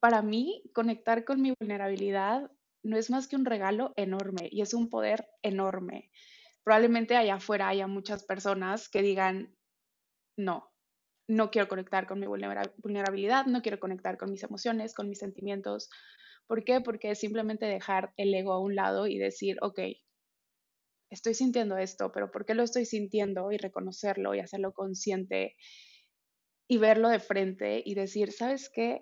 para mí, conectar con mi vulnerabilidad no es más que un regalo enorme y es un poder enorme. Probablemente allá afuera haya muchas personas que digan, no, no quiero conectar con mi vulnerabilidad, no quiero conectar con mis emociones, con mis sentimientos. ¿Por qué? Porque es simplemente dejar el ego a un lado y decir, ok, estoy sintiendo esto, pero ¿por qué lo estoy sintiendo? Y reconocerlo y hacerlo consciente y verlo de frente y decir, ¿sabes qué?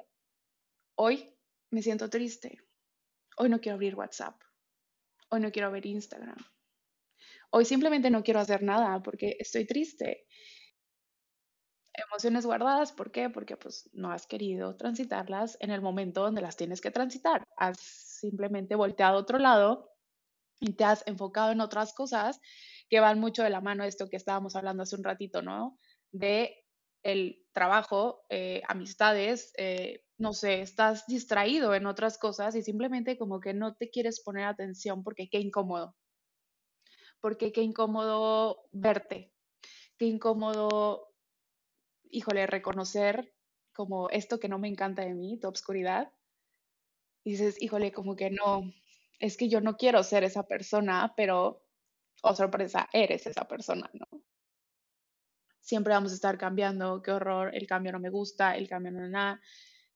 Hoy me siento triste. Hoy no quiero abrir WhatsApp. Hoy no quiero ver Instagram. Hoy simplemente no quiero hacer nada porque estoy triste. Emociones guardadas, ¿por qué? Porque pues no has querido transitarlas en el momento donde las tienes que transitar. Has simplemente volteado a otro lado y te has enfocado en otras cosas que van mucho de la mano de esto que estábamos hablando hace un ratito, ¿no? De el trabajo, eh, amistades, eh, no sé, estás distraído en otras cosas y simplemente como que no te quieres poner atención porque qué incómodo. Porque qué incómodo verte, qué incómodo, híjole, reconocer como esto que no me encanta de mí, tu obscuridad. Y dices, híjole, como que no, es que yo no quiero ser esa persona, pero, oh sorpresa, eres esa persona, ¿no? Siempre vamos a estar cambiando, qué horror, el cambio no me gusta, el cambio no nada.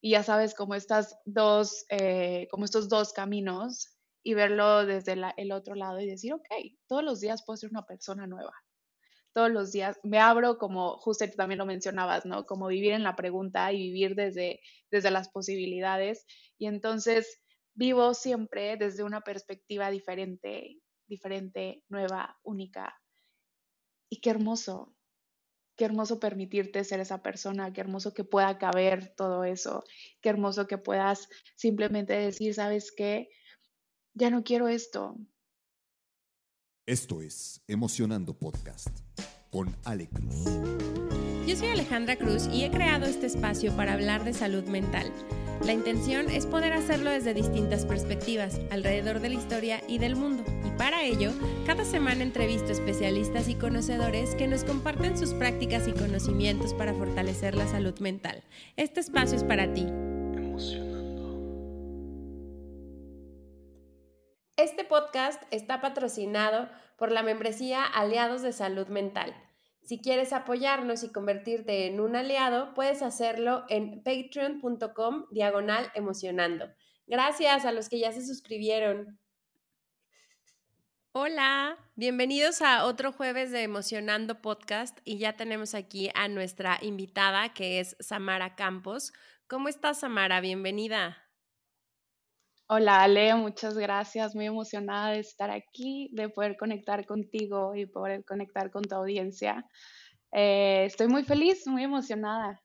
Y ya sabes, como estas dos, eh, como estos dos caminos y verlo desde el otro lado y decir, ok, todos los días puedo ser una persona nueva. Todos los días me abro como, justo tú también lo mencionabas, ¿no? Como vivir en la pregunta y vivir desde, desde las posibilidades. Y entonces vivo siempre desde una perspectiva diferente, diferente, nueva, única. Y qué hermoso, qué hermoso permitirte ser esa persona, qué hermoso que pueda caber todo eso, qué hermoso que puedas simplemente decir, ¿sabes qué? Ya no quiero esto. Esto es Emocionando Podcast con Ale Cruz. Yo soy Alejandra Cruz y he creado este espacio para hablar de salud mental la intención es poder hacerlo desde distintas perspectivas, alrededor de la historia y del mundo. Para ello, cada semana entrevisto especialistas y conocedores que nos comparten sus prácticas y conocimientos para fortalecer la salud mental. Este espacio es para ti. Este podcast está patrocinado por la membresía Aliados de Salud Mental si quieres apoyarnos y convertirte en un aliado, puedes hacerlo en patreon.com diagonal emocionando. Gracias a los que ya se suscribieron. Hola, bienvenidos a otro jueves de Emocionando Podcast y ya tenemos aquí a nuestra invitada que es Samara Campos. ¿Cómo estás, Samara? Bienvenida. Hola Ale, muchas gracias, muy emocionada de estar aquí, de poder conectar contigo y poder conectar con tu audiencia. Eh, estoy muy feliz, muy emocionada.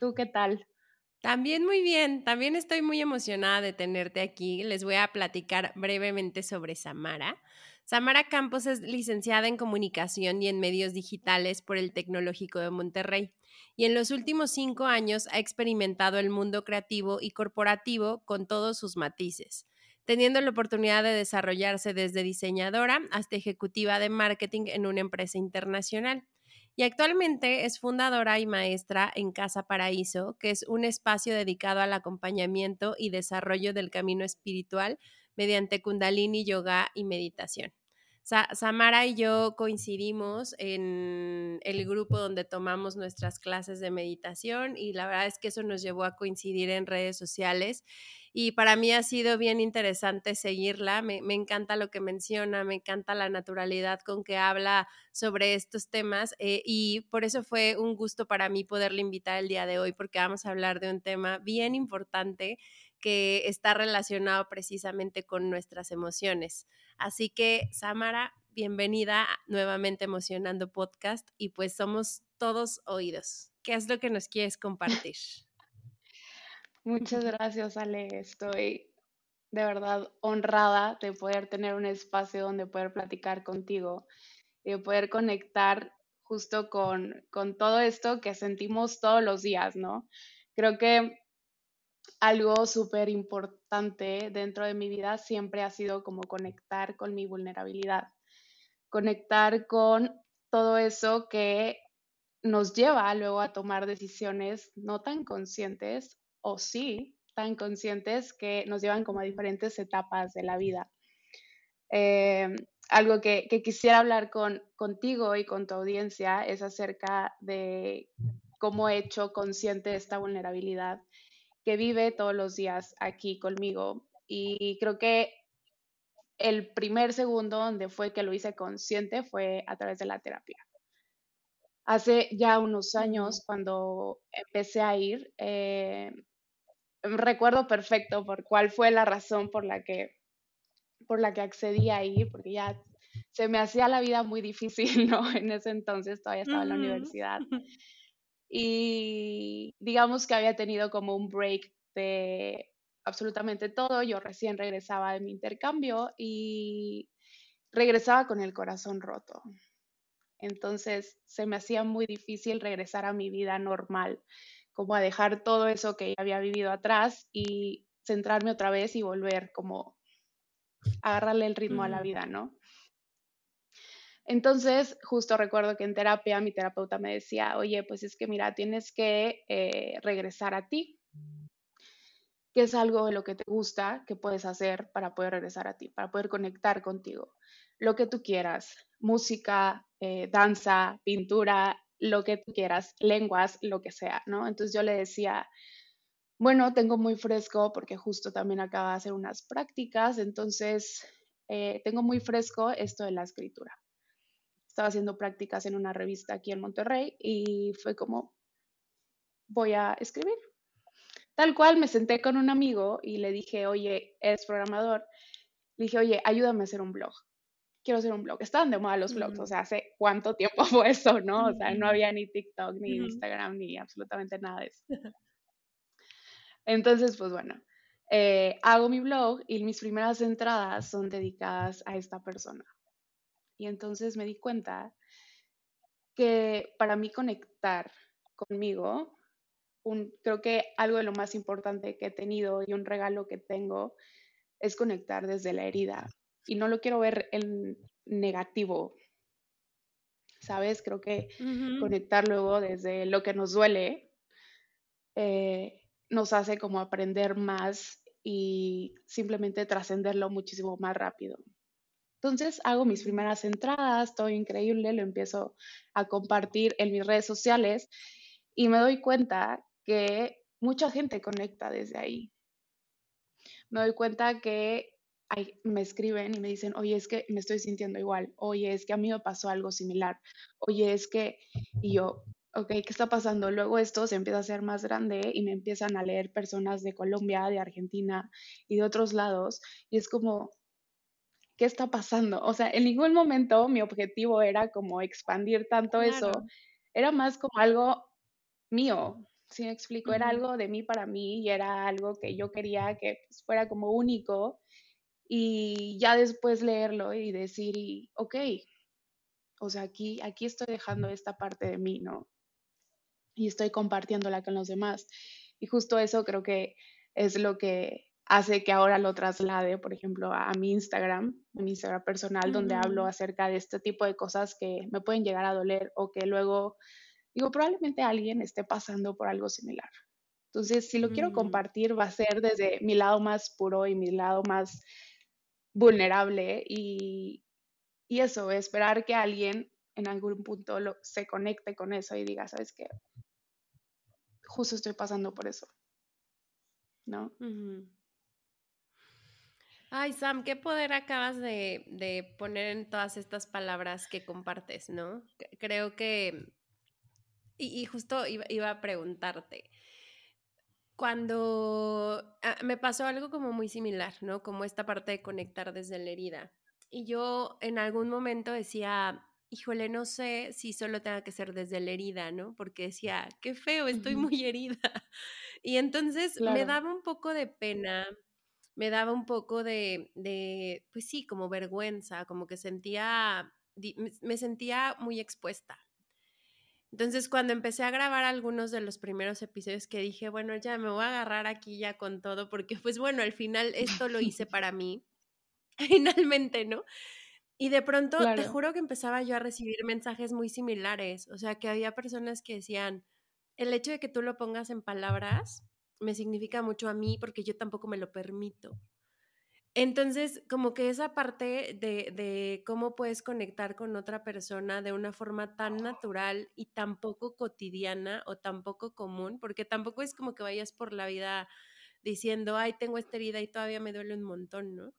¿Tú qué tal? También muy bien, también estoy muy emocionada de tenerte aquí. Les voy a platicar brevemente sobre Samara. Samara Campos es licenciada en comunicación y en medios digitales por el Tecnológico de Monterrey y en los últimos cinco años ha experimentado el mundo creativo y corporativo con todos sus matices, teniendo la oportunidad de desarrollarse desde diseñadora hasta ejecutiva de marketing en una empresa internacional. Y actualmente es fundadora y maestra en Casa Paraíso, que es un espacio dedicado al acompañamiento y desarrollo del camino espiritual mediante kundalini, yoga y meditación. Samara y yo coincidimos en el grupo donde tomamos nuestras clases de meditación y la verdad es que eso nos llevó a coincidir en redes sociales y para mí ha sido bien interesante seguirla. Me, encanta lo que menciona, me encanta la naturalidad con que habla sobre estos temas eh, y por eso fue un gusto para mí poderle invitar el día de hoy porque vamos a hablar de un tema bien importante que está relacionado precisamente con nuestras emociones. Así que, Samara, bienvenida nuevamente Emocionando Podcast y pues somos todos oídos. ¿Qué es lo que nos quieres compartir? Muchas gracias, Ale. Estoy de verdad honrada de poder tener un espacio donde poder platicar contigo y de poder conectar justo con, con todo esto que sentimos todos los días, ¿no? Creo que algo súper importante dentro de mi vida siempre ha sido como conectar con mi vulnerabilidad, conectar con todo eso que nos lleva luego a tomar decisiones no tan conscientes o sí, tan conscientes que nos llevan como a diferentes etapas de la vida. Eh, algo que, quisiera hablar con, contigo y con tu audiencia es acerca de cómo he hecho consciente esta vulnerabilidad que vive todos los días aquí conmigo. Y creo que el primer segundo donde fue que lo hice consciente fue a través de la terapia. Hace ya unos años, cuando empecé a ir, eh, recuerdo perfecto por cuál fue la razón por la que por la que accedí a ir, porque ya se me hacía la vida muy difícil, ¿no? En ese entonces todavía estaba en la universidad. Y digamos que había tenido como un break de absolutamente todo. Yo recién regresaba de mi intercambio y regresaba con el corazón roto. Entonces se me hacía muy difícil regresar a mi vida normal, como a dejar todo eso que había vivido atrás y centrarme otra vez y volver como agarrarle el ritmo a la vida, ¿no? Entonces, justo recuerdo que en terapia mi terapeuta me decía, oye, pues es que mira, tienes que eh, regresar a ti, que es algo de lo que te gusta, que puedes hacer para poder regresar a ti, para poder conectar contigo. Lo que tú quieras, música, eh, danza, pintura, lo que tú quieras, lenguas, lo que sea, ¿no? Entonces yo le decía, bueno, tengo muy fresco porque justo también acaba de hacer unas prácticas, entonces eh, tengo muy fresco esto de la escritura. Estaba haciendo prácticas en una revista aquí en Monterrey y fue como, voy a escribir. Tal cual me senté con un amigo y le dije, oye, es programador. Le dije, oye, ayúdame a hacer un blog. Quiero hacer un blog. Estaban de moda los blogs, o sea, hace cuánto tiempo fue eso, ¿no? O sea, no había ni TikTok, ni Instagram, ni absolutamente nada de eso. Entonces, pues bueno, eh, hago mi blog y mis primeras entradas son dedicadas a esta persona. Y entonces me di cuenta que para mí conectar conmigo, creo que algo de lo más importante que he tenido y un regalo que tengo es conectar desde la herida. Y no lo quiero ver en negativo, ¿sabes? Creo que conectar luego desde lo que nos duele eh, nos hace como aprender más y simplemente trascenderlo muchísimo más rápido. Entonces hago mis primeras entradas, todo increíble, lo empiezo a compartir en mis redes sociales y me doy cuenta que mucha gente conecta desde ahí. Me doy cuenta que me escriben y me dicen, oye, es que me estoy sintiendo igual, oye, es que a mí me pasó algo similar, oye, es que, y yo, ok, ¿qué está pasando? Luego esto se empieza a hacer más grande y me empiezan a leer personas de Colombia, de Argentina y de otros lados. Y es como, ¿qué está pasando? O sea, en ningún momento mi objetivo era como expandir tanto eso. Era más como algo mío, si me explico, era algo de mí para mí y era algo que yo quería que pues, fuera como único. Y ya después leerlo y decir, y, ok, o sea, aquí, aquí estoy dejando esta parte de mí, ¿no? y estoy compartiéndola con los demás. Y justo eso creo que es lo que hace que ahora lo traslade, por ejemplo, a, mi Instagram, a mi Instagram personal, donde hablo acerca de este tipo de cosas que me pueden llegar a doler o que luego, digo, probablemente alguien esté pasando por algo similar. Entonces, si lo quiero mm. compartir, va a ser desde mi lado más puro y mi lado más vulnerable y, y eso, esperar que alguien en algún punto lo, se conecte con eso y diga, ¿sabes qué? justo estoy pasando por eso. ¿No? Ay, Sam, qué poder acabas de, poner en todas estas palabras que compartes, ¿no? Creo que, y, justo iba, a preguntarte, cuando ah, me pasó algo como muy similar, ¿no? Como esta parte de conectar desde la herida. Y yo en algún momento decía, híjole, no sé si solo tenga que ser desde la herida, ¿no? Porque decía, qué feo, estoy muy herida. Y entonces me daba un poco de pena, me daba un poco de, de, pues sí, como vergüenza, como que sentía, me sentía muy expuesta. Entonces, cuando empecé a grabar algunos de los primeros episodios que dije, bueno, ya me voy a agarrar aquí ya con todo, porque pues bueno, al final esto lo hice para mí, finalmente, ¿no? Y de pronto, te juro que empezaba yo a recibir mensajes muy similares, o sea, que había personas que decían, el hecho de que tú lo pongas en palabras me significa mucho a mí porque yo tampoco me lo permito. Entonces, como que esa parte de, de, cómo puedes conectar con otra persona de una forma tan natural y tan poco cotidiana o tan poco común, porque tampoco es como que vayas por la vida diciendo, ay, tengo esta herida y todavía me duele un montón, ¿no?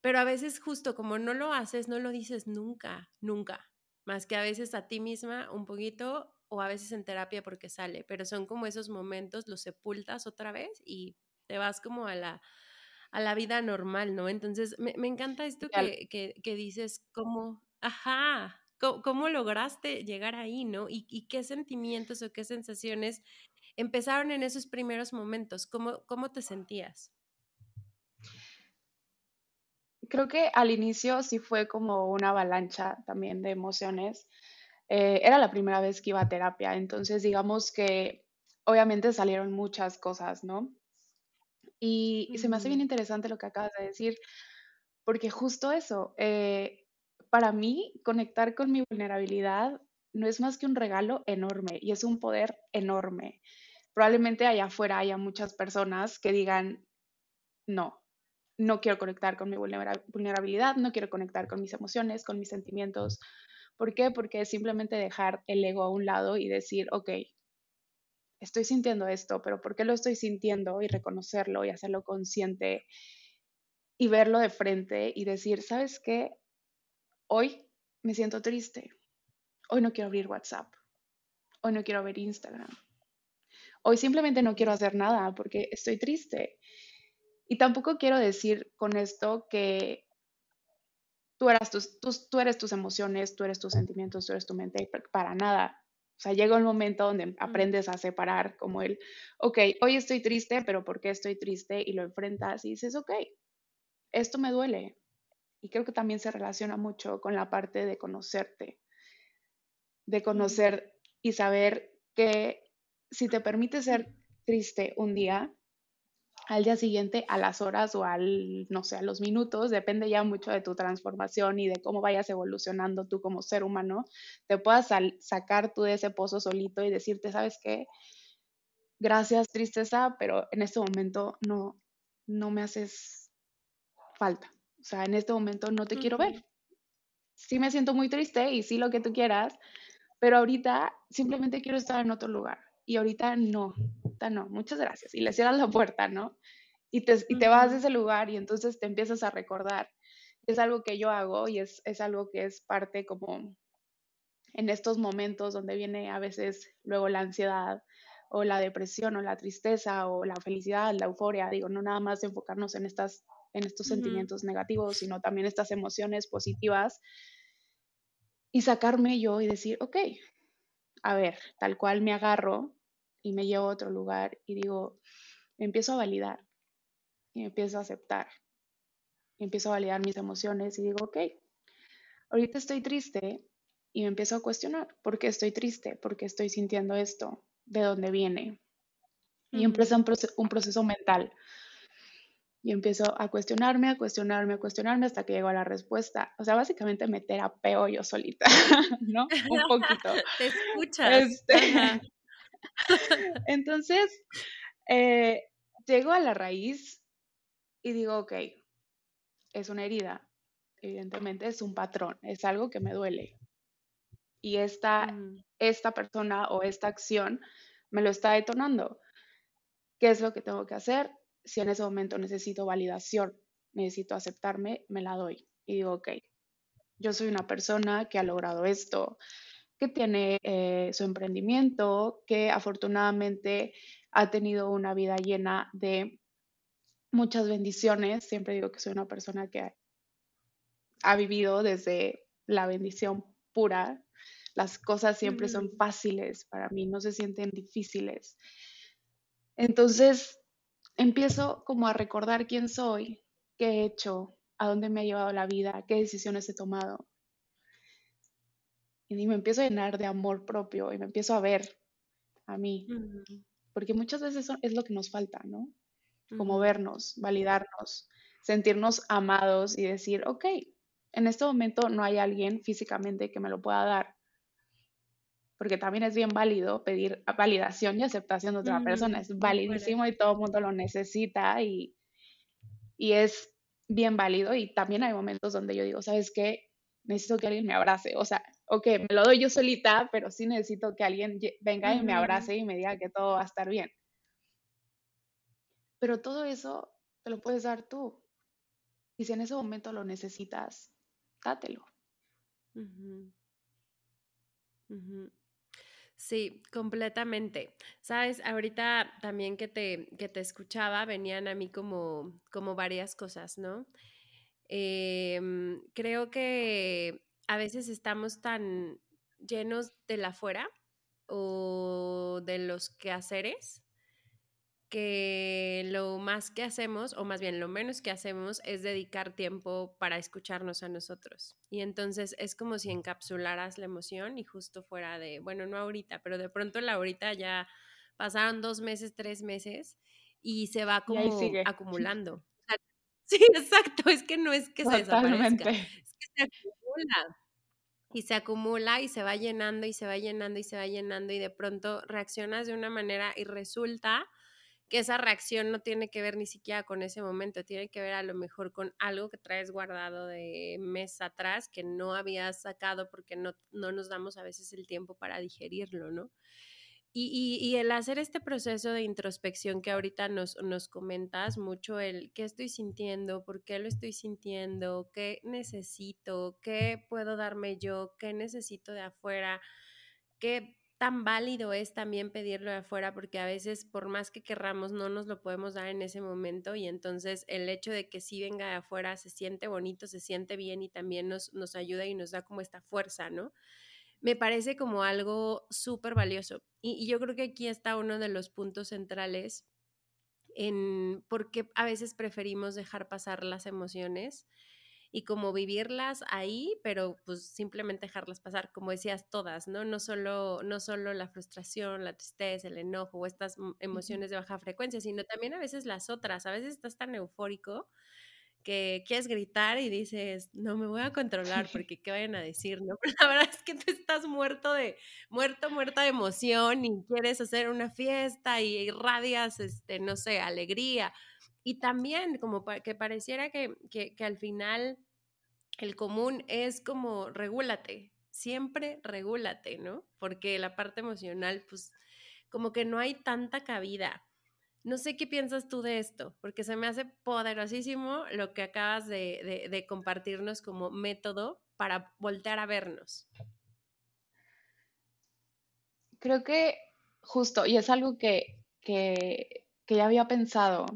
Pero a veces justo como no lo haces, no lo dices nunca, nunca, más que a veces a ti misma un poquito o a veces en terapia porque sale, pero son como esos momentos, los sepultas otra vez y te vas como a la a la vida normal, ¿no? Entonces, me, encanta esto que, que, dices, como, ajá, ¿cómo, lograste llegar ahí, ¿no? Y, qué sentimientos o qué sensaciones empezaron en esos primeros momentos, ¿cómo, cómo te sentías? Creo que al inicio sí fue como una avalancha también de emociones. Eh, era la primera vez que iba a terapia, entonces digamos que obviamente salieron muchas cosas, ¿no? Y, se me hace bien interesante lo que acabas de decir, porque justo eso, eh, para mí, conectar con mi vulnerabilidad no es más que un regalo enorme y es un poder enorme. Probablemente allá afuera haya muchas personas que digan, no, no quiero conectar con mi vulnerabilidad, no quiero conectar con mis emociones, con mis sentimientos. ¿Por qué? Porque es simplemente dejar el ego a un lado y decir, ok, estoy sintiendo esto, pero ¿por qué lo estoy sintiendo? Y reconocerlo y hacerlo consciente y verlo de frente y decir, ¿sabes qué? Hoy me siento triste. Hoy no quiero abrir WhatsApp. Hoy no quiero ver Instagram. Hoy simplemente no quiero hacer nada porque estoy triste. Y tampoco quiero decir con esto que tú, eras tus, tú eres tus emociones, tú eres tus sentimientos, tú eres tu mente, para nada. O sea, llega el momento donde aprendes a separar como el, ok, hoy estoy triste, pero ¿por qué estoy triste? Y lo enfrentas y dices, ok, esto me duele. Y creo que también se relaciona mucho con la parte de conocerte, de conocer y saber que si te permite ser triste un día, al día siguiente, a las horas o al, no sé, a los minutos, depende ya mucho de tu transformación y de cómo vayas evolucionando tú como ser humano, te puedas sacar tú de ese pozo solito y decirte, ¿sabes qué? Gracias, tristeza, pero en este momento no, no me haces falta. O sea, en este momento no te quiero ver. Sí me siento muy triste y sí lo que tú quieras, pero ahorita simplemente quiero estar en otro lugar y ahorita no, no, muchas gracias. Y le cierras la puerta, ¿no? Y te, y te vas de ese lugar y entonces te empiezas a recordar. Es algo que yo hago y es, es algo que es parte como en estos momentos donde viene a veces luego la ansiedad o la depresión o la tristeza o la felicidad, la euforia, digo, no nada más enfocarnos en, estas, en estos sentimientos negativos, sino también estas emociones positivas y sacarme yo y decir, ok, a ver, tal cual me agarro y me llevo a otro lugar y digo, empiezo a validar y empiezo a aceptar. Y empiezo a validar mis emociones y digo, ok, ahorita estoy triste y me empiezo a cuestionar, ¿por qué estoy triste? ¿Por qué estoy sintiendo esto? ¿De dónde viene? Y empieza un, un proceso mental. Y empiezo a cuestionarme, a cuestionarme, a cuestionarme hasta que llego a la respuesta. O sea, básicamente me terapeo yo solita, ¿no? Un poquito. Te escuchas. Este, entonces, eh, llego a la raíz y digo, ok, es una herida, evidentemente es un patrón, es algo que me duele. Y esta, mm. esta persona o esta acción me lo está detonando. ¿Qué es lo que tengo que hacer? Si en ese momento necesito validación, necesito aceptarme, me la doy. Y digo, ok, yo soy una persona que ha logrado esto, que tiene eh, su emprendimiento, que afortunadamente ha tenido una vida llena de muchas bendiciones. Siempre digo que soy una persona que ha, vivido desde la bendición pura. Las cosas siempre son mm. fáciles para mí, no se sienten difíciles. Entonces, empiezo como a recordar quién soy, qué he hecho, a dónde me ha llevado la vida, qué decisiones he tomado y me empiezo a llenar de amor propio y me empiezo a ver a mí. Porque muchas veces eso es lo que nos falta, ¿no? Como vernos, validarnos, sentirnos amados y decir, ok, en este momento no hay alguien físicamente que me lo pueda dar, porque también es bien válido pedir validación y aceptación de otra persona, es validísimo y todo el mundo lo necesita y, y es bien válido. Y también hay momentos donde yo digo, ¿sabes qué? Necesito que alguien me abrace, o sea, ok, me lo doy yo solita, pero sí necesito que alguien venga y me abrace y me diga que todo va a estar bien. Pero todo eso te lo puedes dar tú. Y si en ese momento lo necesitas, dátelo. Sí, completamente. Sabes, ahorita también que te, que te escuchaba, venían a mí como, como varias cosas, ¿no? Em, creo que a veces estamos tan llenos de la fuera o de los quehaceres que lo más que hacemos, o más bien lo menos que hacemos, es dedicar tiempo para escucharnos a nosotros. Y entonces es como si encapsularas la emoción y justo fuera de, bueno, no ahorita, pero de pronto la ahorita ya pasaron dos meses, tres meses y se va como acumulando. Sí, exacto, es que no es que se desaparezca, es que se acumula y se acumula y se va llenando y se va llenando y se va llenando y de pronto reaccionas de una manera y resulta que esa reacción no tiene que ver ni siquiera con ese momento, tiene que ver a lo mejor con algo que traes guardado de mes atrás que no habías sacado porque no, no nos damos a veces el tiempo para digerirlo, ¿no? Y, y, el hacer este proceso de introspección que ahorita nos, nos comentas mucho, el qué estoy sintiendo, por qué lo estoy sintiendo, qué necesito, qué puedo darme yo, qué necesito de afuera, qué tan válido es también pedirlo de afuera porque a veces por más que querramos no nos lo podemos dar en ese momento y entonces el hecho de que sí venga de afuera se siente bonito, se siente bien y también nos, nos ayuda y nos da como esta fuerza, ¿no? Me parece como algo súper valioso y, y yo creo que aquí está uno de los puntos centrales en por qué a veces preferimos dejar pasar las emociones y como vivirlas ahí, pero pues simplemente dejarlas pasar, como decías todas, ¿no? No solo, no solo la frustración, la tristeza, el enojo o estas emociones de baja frecuencia, sino también a veces las otras. A veces estás tan eufórico que quieres gritar y dices, no me voy a controlar porque qué vayan a decir, ¿no? Pero la verdad es que tú estás muerto de, muerto, muerta de emoción y quieres hacer una fiesta y irradias, este, no sé, alegría y también como que pareciera que, que, al final el común es como regúlate, siempre regúlate, ¿no? Porque la parte emocional, pues como que no hay tanta cabida. No sé qué piensas tú de esto, porque se me hace poderosísimo lo que acabas de, de, compartirnos como método para voltear a vernos. Creo que justo, y es algo que, que, que ya había pensado,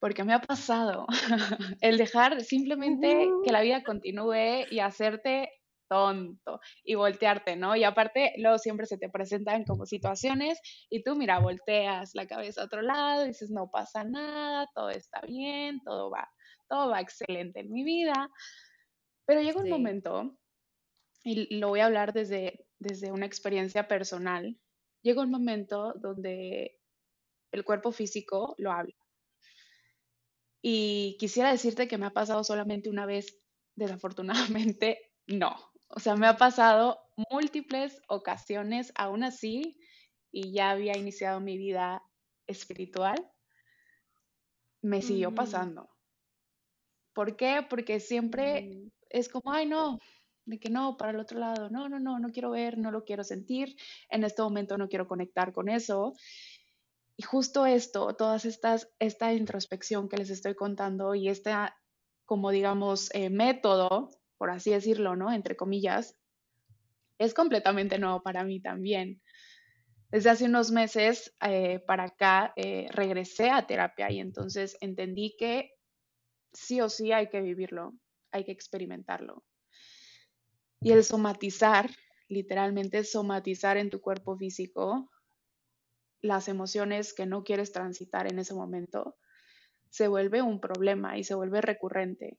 porque me ha pasado el dejar simplemente que la vida continúe y hacerte tonto y voltearte, ¿no? Y aparte, luego siempre se te presentan como situaciones y tú, mira, volteas la cabeza a otro lado y dices, no pasa nada, todo está bien, todo va, todo va excelente en mi vida. Pero llega un momento, y lo voy a hablar desde, desde una experiencia personal, llega un momento donde el cuerpo físico lo habla y quisiera decirte que me ha pasado solamente una vez, desafortunadamente no. O sea, me ha pasado múltiples ocasiones, aún así, y ya había iniciado mi vida espiritual, me siguió pasando. ¿Por qué? Porque siempre es como, ay, no, de que no, para el otro lado, no, no, no, no quiero ver, no lo quiero sentir, en este momento no quiero conectar con eso. Y justo esto, todas estas, esta introspección que les estoy contando y este, como digamos, eh, método, por así decirlo, ¿no? Entre comillas, es completamente nuevo para mí también. Desde hace unos meses eh, para acá eh, regresé a terapia y entonces entendí que sí o sí hay que vivirlo, hay que experimentarlo. Y el somatizar, literalmente somatizar en tu cuerpo físico, las emociones que no quieres transitar en ese momento, se vuelve un problema y se vuelve recurrente.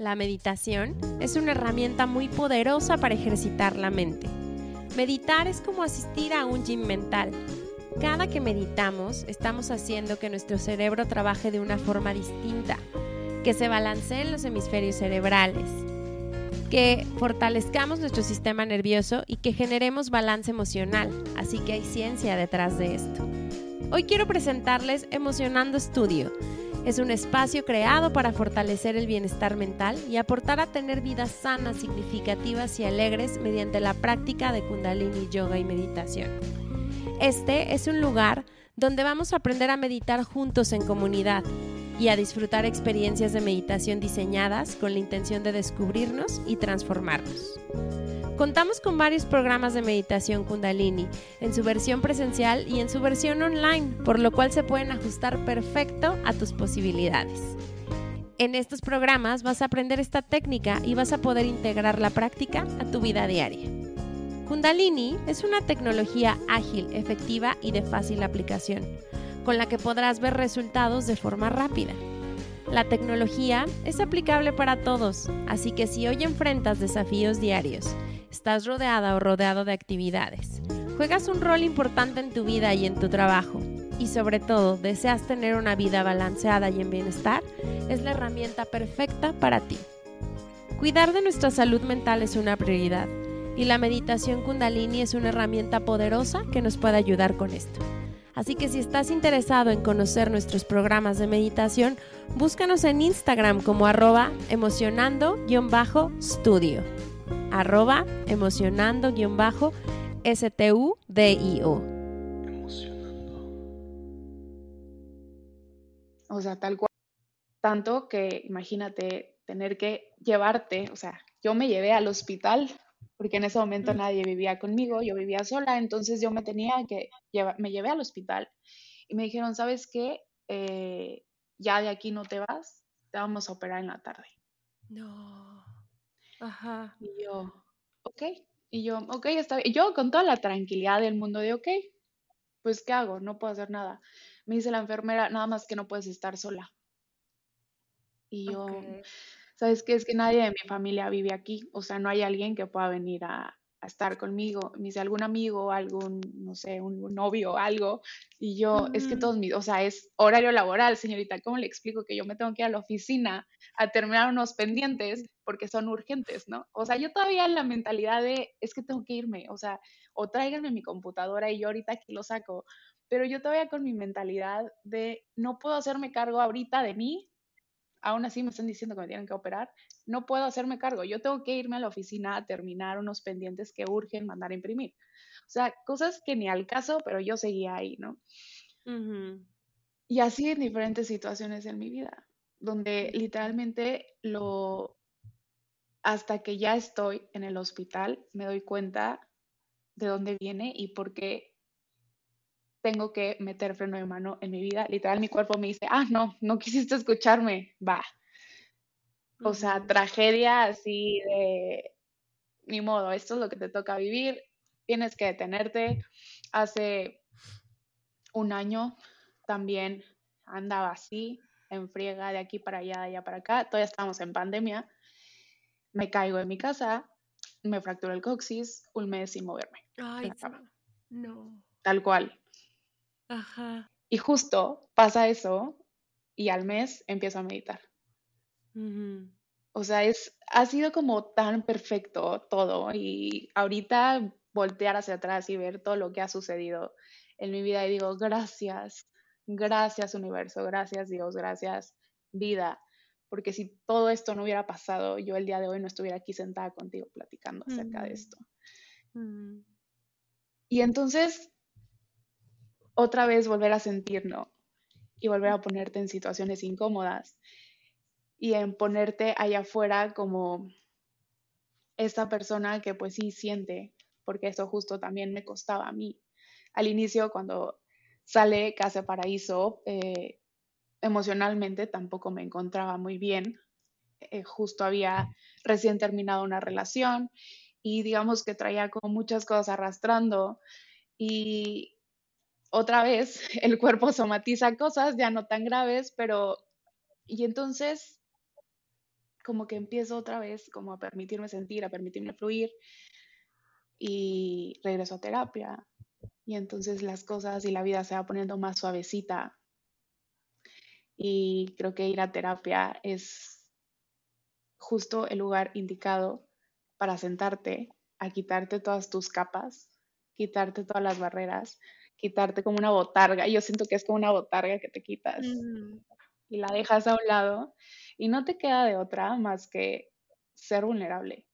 La meditación es una herramienta muy poderosa para ejercitar la mente. Meditar es como asistir a un gym mental. Cada que meditamos, estamos haciendo que nuestro cerebro trabaje de una forma distinta, que se balanceen los hemisferios cerebrales. que fortalezcamos nuestro sistema nervioso y que generemos balance emocional, así que hay ciencia detrás de esto. Hoy quiero presentarles Emocionando Studio. Es un espacio creado para fortalecer el bienestar mental y aportar a tener vidas sanas, significativas y alegres mediante la práctica de kundalini yoga y meditación. Este es un lugar donde vamos a aprender a meditar juntos en comunidad y a disfrutar experiencias de meditación diseñadas con la intención de descubrirnos y transformarnos. Contamos con varios programas de meditación kundalini, en su versión presencial y en su versión online, por lo cual se pueden ajustar perfecto a tus posibilidades. En estos programas vas a aprender esta técnica y vas a poder integrar la práctica a tu vida diaria. Kundalini es una tecnología ágil, efectiva y de fácil aplicación con la que podrás ver resultados de forma rápida. La tecnología es aplicable para todos, así que si hoy enfrentas desafíos diarios, estás rodeada o rodeado de actividades, juegas un rol importante en tu vida y en tu trabajo, y sobre todo deseas tener una vida balanceada y en bienestar, es la herramienta perfecta para ti. Cuidar de nuestra salud mental es una prioridad, y la meditación kundalini es una herramienta poderosa que nos puede ayudar con esto. Así que si estás interesado en conocer nuestros programas de meditación, búscanos en Instagram como arroba emocionando-studio. Arroba emocionando-studio. O sea, tal cual. Tanto que imagínate tener que llevarte, o sea, yo me llevé al hospital porque en ese momento nadie vivía conmigo, yo vivía sola, entonces yo me tenía que llevar, me llevé al hospital y me dijeron, ¿sabes qué? Eh, ya de aquí no te vas, te vamos a operar en la tarde. No. Ajá. Y yo, ok. Y yo, ok, está bien. Y yo con toda la tranquilidad del mundo de, ok, pues ¿qué hago? No puedo hacer nada. Me dice la enfermera, nada más que no puedes estar sola. Y yo, ¿sabes qué? Es que nadie de mi familia vive aquí, o sea, no hay alguien que pueda venir a, estar conmigo, me dice algún amigo, algún, no sé, un, novio, algo, y yo, es que todos mis, o sea, es horario laboral, señorita, ¿cómo le explico que yo me tengo que ir a la oficina a terminar unos pendientes porque son urgentes, ¿no? O sea, yo todavía en la mentalidad de, es que tengo que irme, o sea, o tráiganme mi computadora y yo ahorita aquí lo saco, pero yo todavía con mi mentalidad de, no puedo hacerme cargo ahorita de mí, aún así me están diciendo que me tienen que operar, no puedo hacerme cargo. Yo tengo que irme a la oficina a terminar unos pendientes que urgen mandar a imprimir. O sea, cosas que ni al caso, pero yo seguía ahí, ¿no? Y así en diferentes situaciones en mi vida, donde literalmente lo, hasta que ya estoy en el hospital, me doy cuenta de dónde viene y por qué tengo que meter freno de mano en mi vida. Literal, mi cuerpo me dice, ah, no, no quisiste escucharme, va. O sea, tragedia así de, ni modo, esto es lo que te toca vivir, tienes que detenerte. Hace un año también andaba así, en friega de aquí para allá, de allá para acá, todavía estábamos en pandemia. Me caigo en mi casa, me fracturó el coxis, un mes sin moverme. Ay, no. Tal cual. Ajá. Y justo pasa eso y al mes empiezo a meditar. O sea, es, ha sido como tan perfecto todo y ahorita voltear hacia atrás y ver todo lo que ha sucedido en mi vida y digo, gracias, gracias universo, gracias Dios, gracias vida, porque si todo esto no hubiera pasado, yo el día de hoy no estuviera aquí sentada contigo platicando acerca de esto. Y entonces otra vez volver a sentirlo y volver a ponerte en situaciones incómodas y en ponerte allá afuera como esta persona que pues sí siente, porque eso justo también me costaba a mí. Al inicio, cuando sale Casa Paraíso, eh, emocionalmente tampoco me encontraba muy bien. Eh, justo había recién terminado una relación y digamos que traía como muchas cosas arrastrando y otra vez el cuerpo somatiza cosas ya no tan graves, pero y entonces como que empiezo otra vez como a permitirme sentir, a permitirme fluir y regreso a terapia y entonces las cosas y la vida se va poniendo más suavecita y creo que ir a terapia es justo el lugar indicado para sentarte a quitarte todas tus capas, quitarte todas las barreras, quitarte como una botarga. Yo siento que es como una botarga que te quitas y la dejas a un lado y no te queda de otra más que ser vulnerable,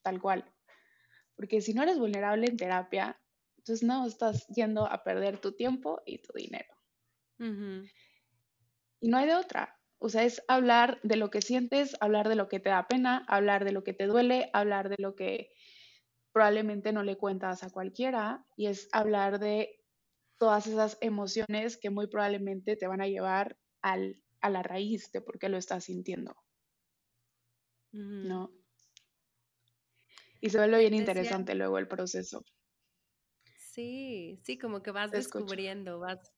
tal cual. Porque si no eres vulnerable en terapia, entonces no estás yendo a perder tu tiempo y tu dinero. Y no hay de otra. O sea, es hablar de lo que sientes, hablar de lo que te da pena, hablar de lo que te duele, hablar de lo que probablemente no le cuentas a cualquiera y es hablar de todas esas emociones que muy probablemente te van a llevar al, a la raíz de por qué lo estás sintiendo. ¿No? Y se vuelve bien interesante luego el proceso. Sí, sí, como que vas descubriendo, vas,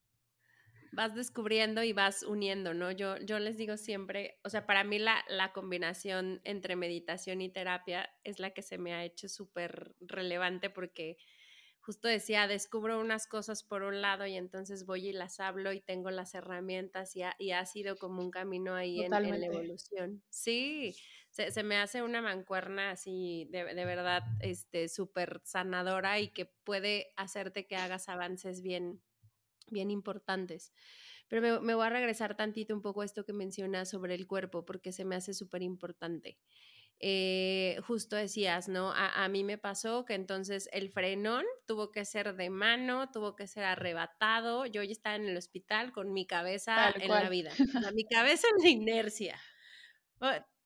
vas descubriendo y vas uniendo, ¿no? Yo, yo les digo siempre, o sea, para mí la, la combinación entre meditación y terapia es la que se me ha hecho súper relevante porque justo decía, descubro unas cosas por un lado y entonces voy y las hablo y tengo las herramientas y ha, y ha sido como un camino ahí en, en, la evolución. Sí, se, se, me hace una mancuerna así de, de verdad este súper sanadora y que puede hacerte que hagas avances bien, bien importantes. Pero me, me, voy a regresar tantito un poco a esto que mencionas sobre el cuerpo, porque se me hace súper importante. Eh, justo decías, ¿no? A, a, mí me pasó que entonces el frenón tuvo que ser de mano, tuvo que ser arrebatado. Yo ya estaba en el hospital con mi cabeza Tal en cual. la vida, o mi cabeza en la inercia.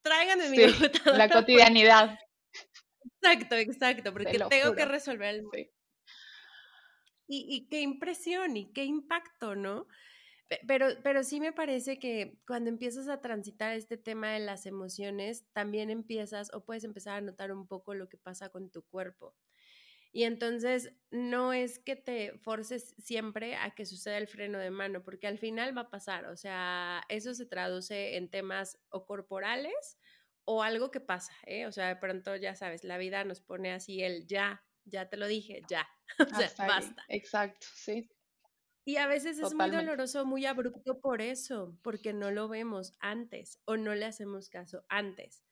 Tráiganme mi computadora. La cotidianidad. Exacto, exacto, porque tengo juro. que resolver el... Sí. Y, y qué impresión y qué impacto, ¿no? Pero, pero sí me parece que cuando empiezas a transitar este tema de las emociones, también empiezas o puedes empezar a notar un poco lo que pasa con tu cuerpo. Y entonces no es que te forces siempre a que suceda el freno de mano, porque al final va a pasar. O sea, eso se traduce en temas o corporales o algo que pasa, ¿eh? O sea, de pronto ya sabes, la vida nos pone así el ya, ya te lo dije, ya. O sea, basta. Ahí. Exacto, sí. Y a veces es Totalmente. muy doloroso, muy abrupto por eso, porque no lo vemos antes o no le hacemos caso antes.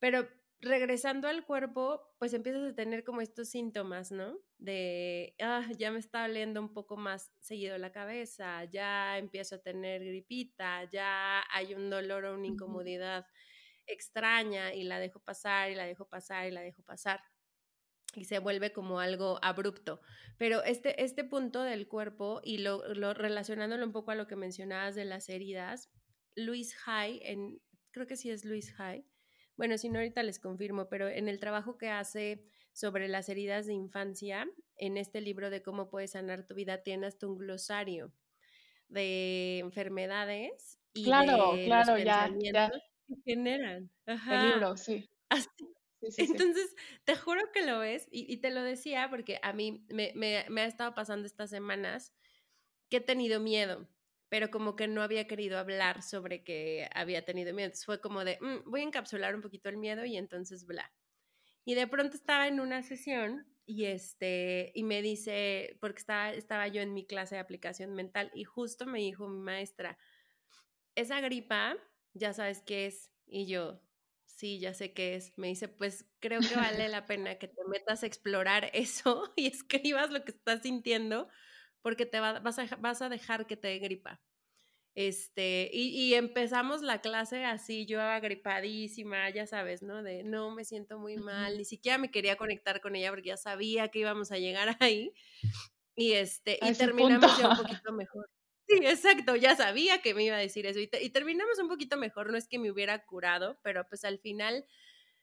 Pero regresando al cuerpo, pues empiezas a tener como estos síntomas, ¿no? De, ah, ya me está doliendo un poco más seguido la cabeza, ya empiezo a tener gripita, ya hay un dolor o una incomodidad uh -huh. extraña y la dejo pasar y la dejo pasar y la dejo pasar y se vuelve como algo abrupto. Pero este, este punto del cuerpo y lo, lo, relacionándolo un poco a lo que mencionabas de las heridas, Luis Hay, en, creo que sí es Luis Hay, bueno, si no ahorita les confirmo, pero en el trabajo que hace sobre las heridas de infancia, en este libro de cómo puedes sanar tu vida, tiene hasta un glosario de enfermedades y claro, de claro, los ya, ya. que generan. Ajá. El libro, sí. Así, Entonces, te juro que lo ves y, te lo decía porque a mí me, ha estado pasando estas semanas que he tenido miedo, pero como que no había querido hablar sobre que había tenido miedo. Entonces fue como de, mmm, voy a encapsular un poquito el miedo y entonces bla. Y de pronto estaba en una sesión y, este, y me dice, porque estaba, estaba yo en mi clase de aplicación mental y justo me dijo mi maestra, esa gripa, ya sabes qué es. Y yo, sí, ya sé qué es. Me dice, pues creo que vale la pena que te metas a explorar eso y escribas lo que estás sintiendo porque te va, vas, a, vas a dejar que te dé gripa. Este, y, y, empezamos la clase así, yo agripadísima, ya sabes, ¿no? De no me siento muy mal, ni siquiera me quería conectar con ella porque ya sabía que íbamos a llegar ahí. Y este, y terminamos ya un poquito mejor. Sí, exacto, ya sabía que me iba a decir eso y, te, y, terminamos un poquito mejor, no es que me hubiera curado, pero pues al final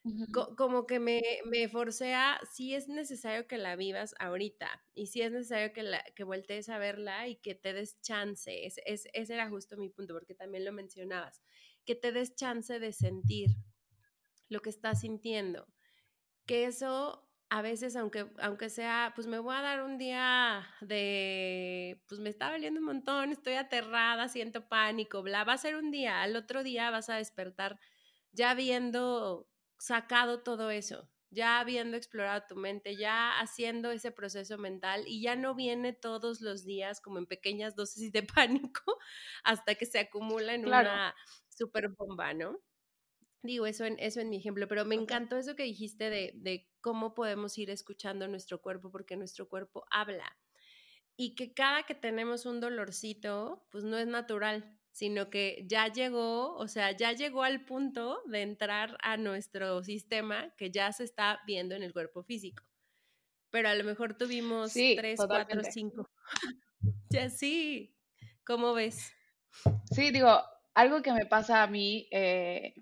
uh -huh. co como que me, me forcé a, sí es necesario que la vivas ahorita y sí es necesario que, la, que voltees a verla y que te des chance, es, es, ese era justo mi punto porque también lo mencionabas, que te des chance de sentir lo que estás sintiendo, que eso a veces, aunque, aunque sea, pues me voy a dar un día de, pues me está doliendo un montón, estoy aterrada, siento pánico, bla, va a ser un día, al otro día vas a despertar ya habiendo sacado todo eso, ya habiendo explorado tu mente, ya haciendo ese proceso mental y ya no viene todos los días como en pequeñas dosis de pánico hasta que se acumula en claro. una super bomba, ¿no? Digo, eso en, eso en mi ejemplo, pero me encantó eso que dijiste de, de cómo podemos ir escuchando nuestro cuerpo, porque nuestro cuerpo habla. Y que cada que tenemos un dolorcito, pues no es natural, sino que ya llegó, o sea, ya llegó al punto de entrar a nuestro sistema que ya se está viendo en el cuerpo físico. Pero a lo mejor tuvimos tres, cuatro, cinco. ya sí. ¿Cómo ves? Sí, digo, algo que me pasa a mí, eh,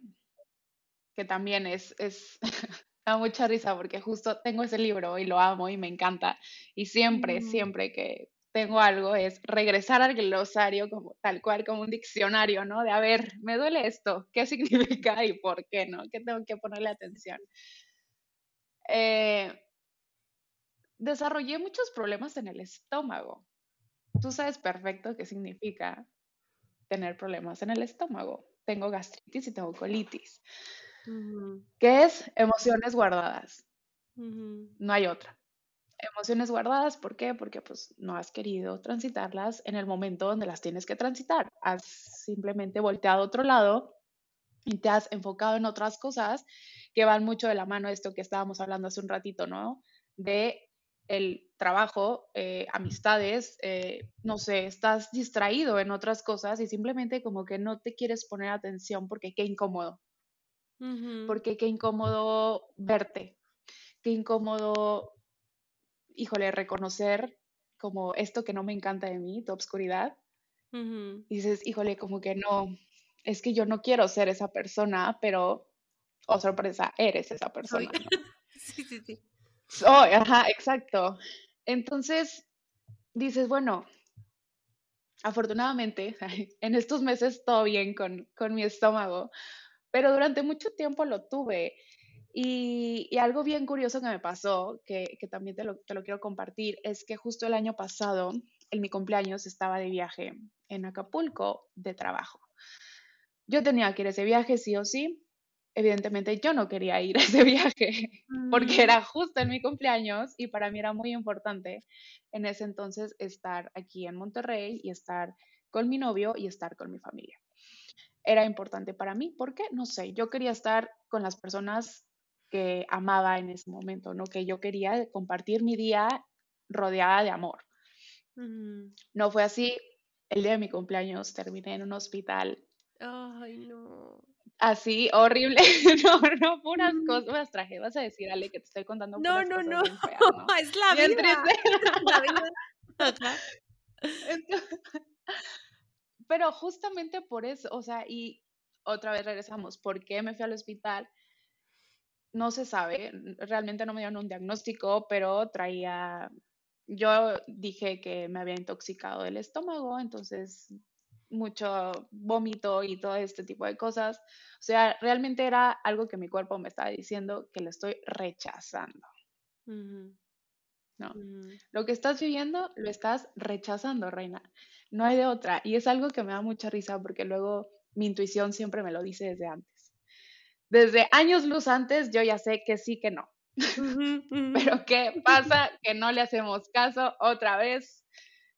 que también es, es da mucha risa porque justo tengo ese libro y lo amo y me encanta. Y siempre, siempre que tengo algo es regresar al glosario como tal cual, como un diccionario, ¿no? De a ver, me duele esto, ¿qué significa y por qué, ¿no? ¿Qué tengo que ponerle atención? Eh, desarrollé muchos problemas en el estómago. Tú sabes perfecto qué significa tener problemas en el estómago. Tengo gastritis y tengo colitis. ¿Qué es emociones guardadas? No hay otra emociones guardadas, ¿por qué? Porque pues no has querido transitarlas en el momento donde las tienes que transitar. Has simplemente volteado a otro lado y te has enfocado en otras cosas que van mucho de la mano de esto que estábamos hablando hace un ratito, ¿no? De el trabajo, eh, amistades, eh, no sé, estás distraído en otras cosas y simplemente como que no te quieres poner atención porque qué incómodo. Porque qué incómodo verte, qué incómodo híjole, reconocer como esto que no me encanta de mí, tu obscuridad. Y dices, híjole, como que no, es que yo no quiero ser esa persona, pero, oh sorpresa, eres esa persona. sí, sí, sí. Oh, ajá, exacto. Entonces, dices, bueno, afortunadamente, en estos meses todo bien con, con mi estómago, pero durante mucho tiempo lo tuve y, algo bien curioso que me pasó, que, también te lo, quiero compartir, es que justo el año pasado, en mi cumpleaños, estaba de viaje en Acapulco de trabajo. Yo tenía que ir a ese viaje sí o sí. Evidentemente yo no quería ir a ese viaje porque mm. era justo en mi cumpleaños y para mí era muy importante en ese entonces estar aquí en Monterrey y estar con mi novio y estar con mi familia. Era importante para mí porque, no sé, yo quería estar con las personas que amaba en ese momento, ¿no? Que yo quería compartir mi día rodeada de amor. No fue así. El día de mi cumpleaños terminé en un hospital. Ay, no. Así, horrible. no, no, puras cosas traje. Vas a decir, Ale, que te estoy contando no, no, no. es la vida. la vida. Pero justamente por eso, o sea, y otra vez regresamos, ¿por qué me fui al hospital? no se sabe, realmente no me dieron un diagnóstico, pero traía, yo dije que me había intoxicado el estómago, entonces mucho vómito y todo este tipo de cosas. O sea, realmente era algo que mi cuerpo me estaba diciendo que lo estoy rechazando. No. Lo que estás viviendo lo estás rechazando, reina. No hay de otra. Y es algo que me da mucha risa porque luego mi intuición siempre me lo dice desde antes desde años luz antes yo ya sé que sí, que no. Pero ¿qué pasa? Que no le hacemos caso otra vez.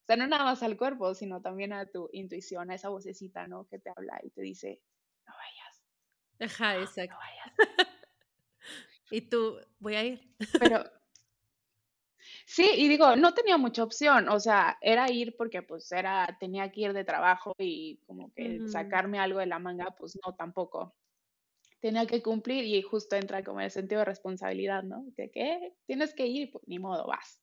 O sea, no nada más al cuerpo, sino también a tu intuición, a esa vocecita, ¿no? Que te habla y te dice, no vayas. Ajá, exacto. No vayas. y tú, voy a ir. Pero, sí, y digo, no tenía mucha opción, o sea, era ir porque pues era, tenía que ir de trabajo y como que sacarme algo de la manga, pues no, tampoco tenía que cumplir y justo entra como el sentido de responsabilidad, ¿no? Que, ¿qué? Tienes que ir, pues ni modo, vas.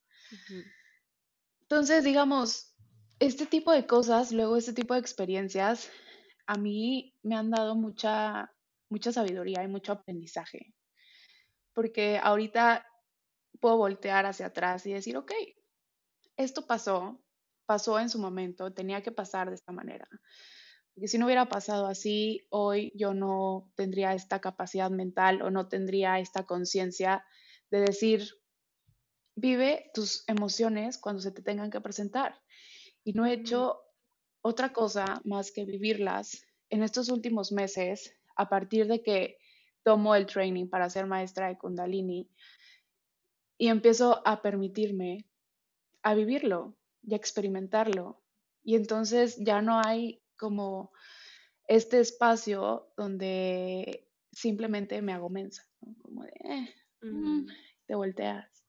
Entonces, digamos, este tipo de cosas, luego este tipo de experiencias, a mí me han dado mucha, mucha sabiduría y mucho aprendizaje. Porque ahorita puedo voltear hacia atrás y decir, ok, esto pasó, pasó en su momento, tenía que pasar de esta manera. Porque si no hubiera pasado así, hoy yo no tendría esta capacidad mental o no tendría esta conciencia de decir, vive tus emociones cuando se te tengan que presentar. Y no he hecho otra cosa más que vivirlas en estos últimos meses a partir de que tomo el training para ser maestra de Kundalini y empiezo a permitirme a vivirlo y a experimentarlo. Y entonces ya no hay como este espacio donde simplemente me hago mensa, como de, eh, mm, te volteas.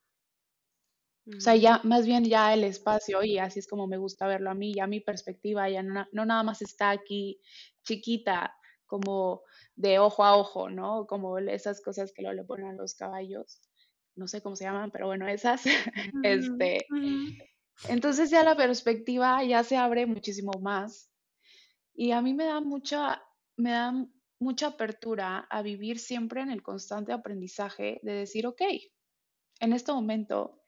O sea, ya más bien ya el espacio, y así es como me gusta verlo a mí, ya mi perspectiva ya no, no nada más está aquí chiquita, como de ojo a ojo, ¿no? Como esas cosas que luego le ponen a los caballos, no sé cómo se llaman, pero bueno, esas, este, entonces ya la perspectiva ya se abre muchísimo más y a mí me da mucha, me da mucha apertura a vivir siempre en el constante aprendizaje de decir, ok, en este momento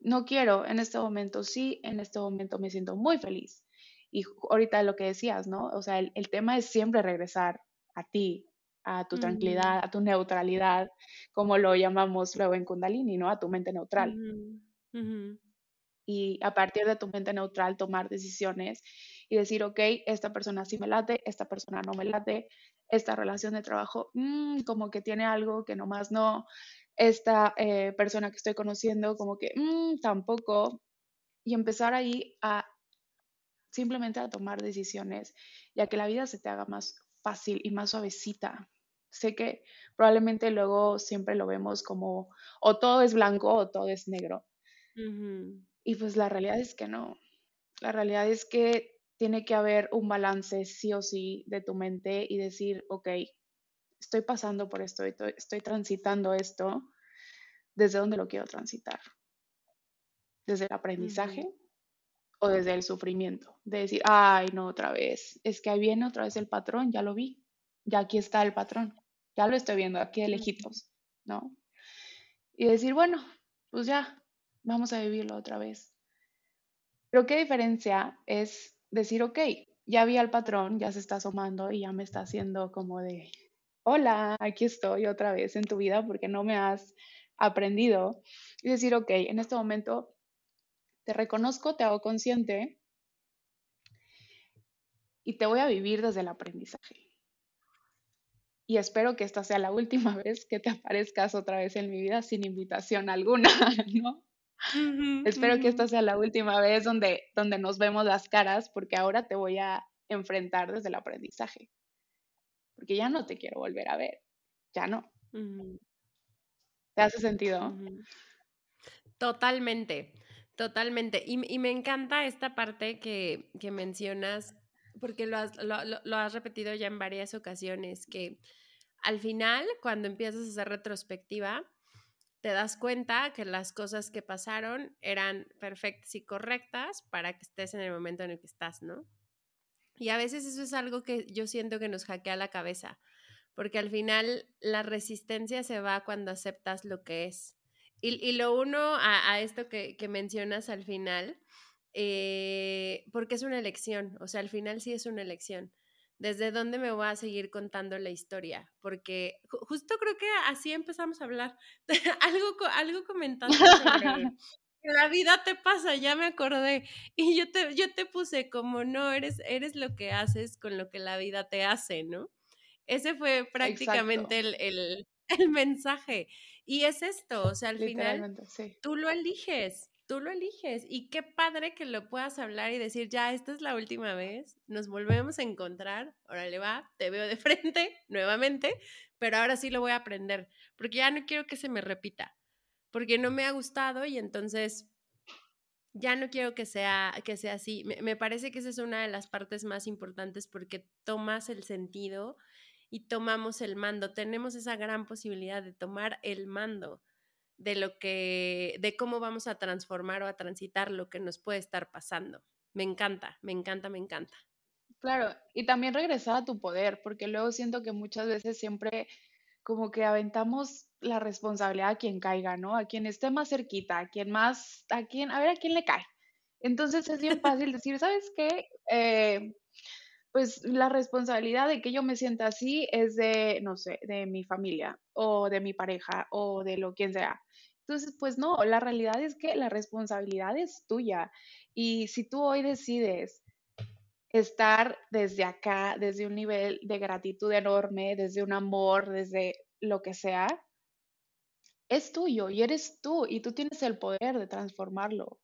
no quiero, en este momento sí, en este momento me siento muy feliz. Y ahorita lo que decías, ¿no? O sea, el, tema es siempre regresar a ti, a tu tranquilidad, a tu neutralidad, como lo llamamos luego en Kundalini, ¿no? A tu mente neutral. Y a partir de tu mente neutral tomar decisiones y decir, ok, esta persona sí me late, esta persona no me late, esta relación de trabajo, mm, como que tiene algo que nomás no, esta eh, persona que estoy conociendo, como que mm, tampoco, y empezar ahí a simplemente a tomar decisiones ya que la vida se te haga más fácil y más suavecita. Sé que probablemente luego siempre lo vemos como o todo es blanco o todo es negro. Y pues la realidad es que no. La realidad es que tiene que haber un balance sí o sí de tu mente y decir, ok, estoy pasando por esto, estoy, transitando esto, ¿desde dónde lo quiero transitar? ¿Desde el aprendizaje o desde el sufrimiento? De decir, ay, no, otra vez, es que ahí viene otra vez el patrón, ya lo vi, ya aquí está el patrón, ya lo estoy viendo aquí de lejitos, ¿no? Y decir, bueno, pues ya, vamos a vivirlo otra vez. Pero qué diferencia es decir, ok, ya vi al patrón, ya se está asomando y ya me está haciendo como de, hola, aquí estoy otra vez en tu vida porque no me has aprendido. Y decir, ok, en este momento te reconozco, te hago consciente y te voy a vivir desde el aprendizaje. Y espero que esta sea la última vez que te aparezcas otra vez en mi vida sin invitación alguna, ¿no? Espero que esta sea la última vez donde, donde nos vemos las caras, porque ahora te voy a enfrentar desde el aprendizaje. Porque ya no te quiero volver a ver. Ya no. ¿Te hace sentido? Totalmente, totalmente. Y, me encanta esta parte que, mencionas, porque lo has, lo has repetido ya en varias ocasiones, que al final, cuando empiezas a hacer retrospectiva, te das cuenta que las cosas que pasaron eran perfectas y correctas para que estés en el momento en el que estás, ¿no? Y a veces eso es algo que yo siento que nos hackea la cabeza, porque al final la resistencia se va cuando aceptas lo que es. Y, lo uno a, esto que, mencionas al final, eh, porque es una elección, o sea, al final sí es una elección desde dónde me voy a seguir contando la historia, porque justo creo que así empezamos a hablar. algo, algo comentando sobre que la vida te pasa, ya me acordé. Y yo te, yo te puse como no, eres, eres lo que haces con lo que la vida te hace, ¿no? Ese fue prácticamente el, el, el, mensaje. Y es esto, o sea, al final tú lo eliges tú lo eliges y qué padre que lo puedas hablar y decir, ya, esta es la última vez, nos volvemos a encontrar, órale va, te veo de frente nuevamente, pero ahora sí lo voy a aprender, porque ya no quiero que se me repita, porque no me ha gustado y entonces ya no quiero que sea, que sea así. Me, me parece que esa es una de las partes más importantes porque tomas el sentido y tomamos el mando, tenemos esa gran posibilidad de tomar el mando de lo que, de cómo vamos a transformar o a transitar lo que nos puede estar pasando. Me encanta, me encanta, me encanta. Claro, y también regresar a tu poder, porque luego siento que muchas veces siempre como que aventamos la responsabilidad a quien caiga, ¿no? A quien esté más cerquita, a quien más, a quien, a ver a quién le cae. Entonces es bien fácil decir, ¿sabes qué? Eh, pues la responsabilidad de que yo me sienta así es de, no sé, de mi familia o de mi pareja o de lo quien sea. Entonces, pues no, la realidad es que la responsabilidad es tuya. Y si tú hoy decides estar desde acá, desde un nivel de gratitud enorme, desde un amor, desde lo que sea, es tuyo y eres tú y tú tienes el poder de transformarlo.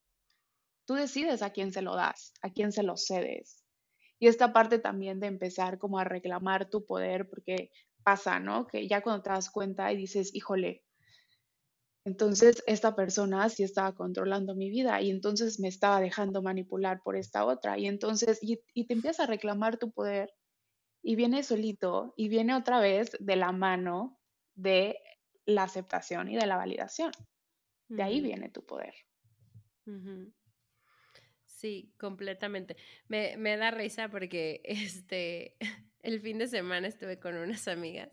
Tú decides a quién se lo das, a quién se lo cedes. Y esta parte también de empezar como a reclamar tu poder, porque pasa, ¿no? Que ya cuando te das cuenta y dices, híjole, entonces esta persona sí estaba controlando mi vida y entonces me estaba dejando manipular por esta otra y entonces, y, te empiezas a reclamar tu poder y viene solito y viene otra vez de la mano de la aceptación y de la validación. De ahí viene tu poder. Sí, completamente. Me, me, da risa porque este, el fin de semana estuve con unas amigas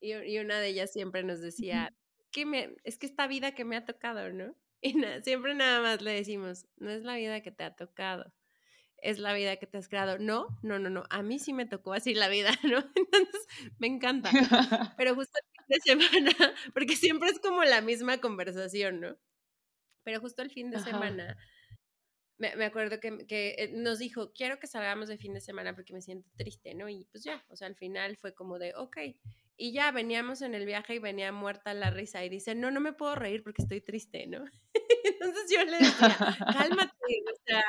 y, y una de ellas siempre nos decía, que me, es que esta vida que me ha tocado, ¿no? Y siempre nada más le decimos, no es la vida que te ha tocado, es la vida que te has creado. No, no, no, no, a mí sí me tocó así la vida, ¿no? Entonces, me encanta. Pero justo el fin de semana, porque siempre es como la misma conversación, ¿no? Pero justo el fin de semana me, acuerdo que, que, eh, nos dijo, quiero que salgamos de fin de semana porque me siento triste, ¿no? Y pues ya, o sea, al final fue como de, ok. Y ya veníamos en el viaje y venía muerta la risa y dice, no, no me puedo reír porque estoy triste, ¿no? Entonces yo le decía, cálmate, o sea,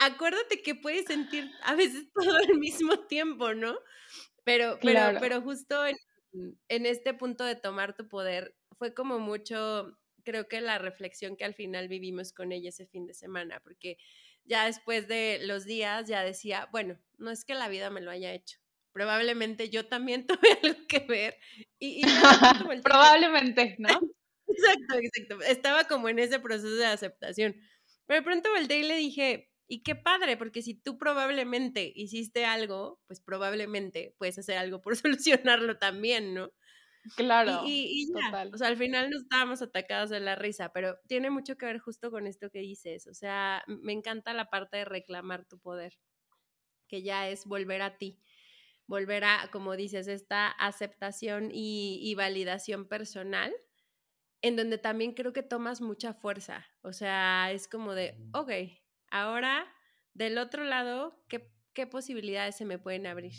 acuérdate que puedes sentir a veces todo al mismo tiempo, ¿no? Pero, pero, pero justo en, en este punto de tomar tu poder fue como mucho creo que la reflexión que al final vivimos con ella ese fin de semana, porque ya después de los días ya decía, bueno, no es que la vida me lo haya hecho, probablemente yo también tuve algo que ver. Y, probablemente, ¿no? exacto, exacto. Estaba como en ese proceso de aceptación. Pero de pronto volteé y le dije, y qué padre, porque si tú probablemente hiciste algo, pues probablemente puedes hacer algo por solucionarlo también, ¿no? Claro. Y, ya, o sea, al final nos estábamos atacados de la risa, pero tiene mucho que ver justo con esto que dices. O sea, me encanta la parte de reclamar tu poder, que ya es volver a ti, volver a, como dices, esta aceptación y, y validación personal, en donde también creo que tomas mucha fuerza. O sea, es como de, ok, ahora del otro lado, ¿qué, qué posibilidades se me pueden abrir?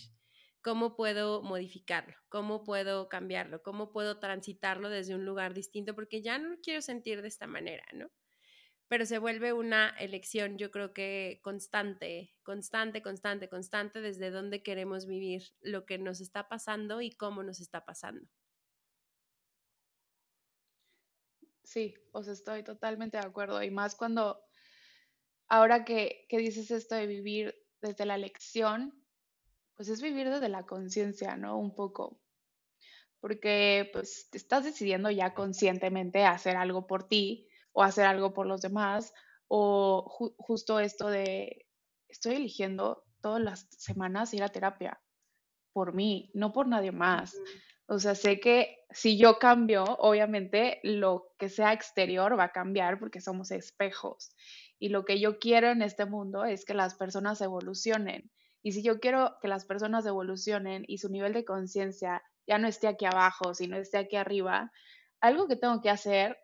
cómo puedo modificarlo, cómo puedo cambiarlo, cómo puedo transitarlo desde un lugar distinto, porque ya no lo quiero sentir de esta manera, ¿no? Pero se vuelve una elección, yo creo que constante, constante, constante, constante, desde dónde queremos vivir lo que nos está pasando y cómo nos está pasando. Sí, os estoy totalmente de acuerdo. Y más cuando, ahora que, que dices esto de vivir desde la elección, pues es vivir desde la conciencia, ¿no? Un poco. Porque pues estás decidiendo ya conscientemente hacer algo por ti o hacer algo por los demás o justo esto de estoy eligiendo todas las semanas ir a terapia por mí, no por nadie más. O sea, sé que si yo cambio, obviamente lo que sea exterior va a cambiar porque somos espejos. Y lo que yo quiero en este mundo es que las personas evolucionen y si yo quiero que las personas evolucionen y su nivel de conciencia ya no esté aquí abajo, sino esté aquí arriba, algo que tengo que hacer,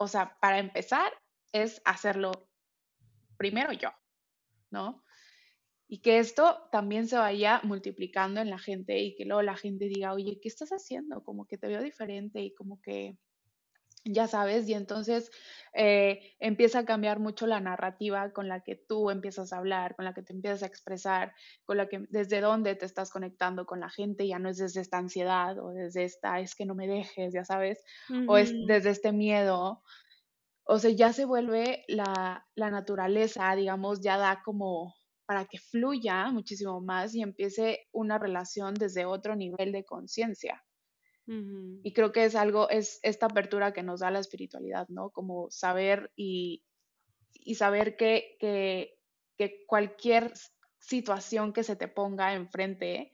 o sea, para empezar, es hacerlo primero yo, ¿no? Y que esto también se vaya multiplicando en la gente y que luego la gente diga, oye, ¿qué estás haciendo? Como que te veo diferente y como que ya sabes, y entonces eh, empieza a cambiar mucho la narrativa con la que tú empiezas a hablar, con la que te empiezas a expresar, con la que desde dónde te estás conectando con la gente, ya no es desde esta ansiedad o desde esta, es que no me dejes, ya sabes, o es desde este miedo, o sea, ya se vuelve la, la naturaleza, digamos, ya da como para que fluya muchísimo más y empiece una relación desde otro nivel de conciencia. Y creo que es algo, es esta apertura que nos da la espiritualidad, ¿no? Como saber y, saber que, que, cualquier situación que se te ponga enfrente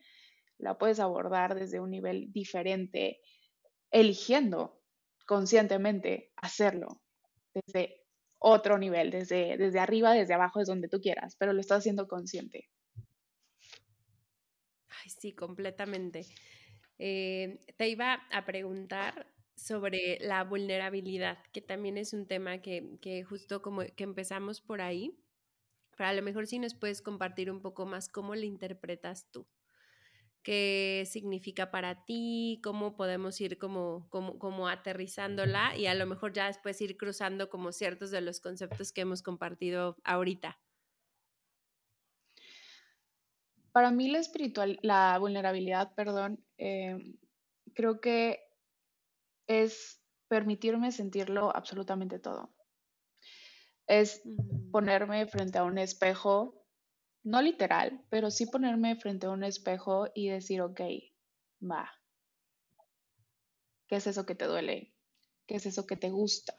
la puedes abordar desde un nivel diferente, eligiendo conscientemente hacerlo desde otro nivel, desde, desde arriba, desde abajo, es donde tú quieras, pero lo estás haciendo consciente. Ay, sí, completamente. Eh, te iba a preguntar sobre la vulnerabilidad, que también es un tema que, que, justo como que empezamos por ahí, pero a lo mejor si nos puedes compartir un poco más cómo la interpretas tú. ¿Qué significa para ti? ¿Cómo podemos ir como, como, como aterrizándola? Y a lo mejor ya después ir cruzando como ciertos de los conceptos que hemos compartido ahorita. Para mí la espiritual, la vulnerabilidad, perdón, em, creo que es permitirme sentirlo absolutamente todo. Es ponerme frente a un espejo, no literal, pero sí ponerme frente a un espejo y decir, ok, va. ¿Qué es eso que te duele? ¿Qué es eso que te gusta?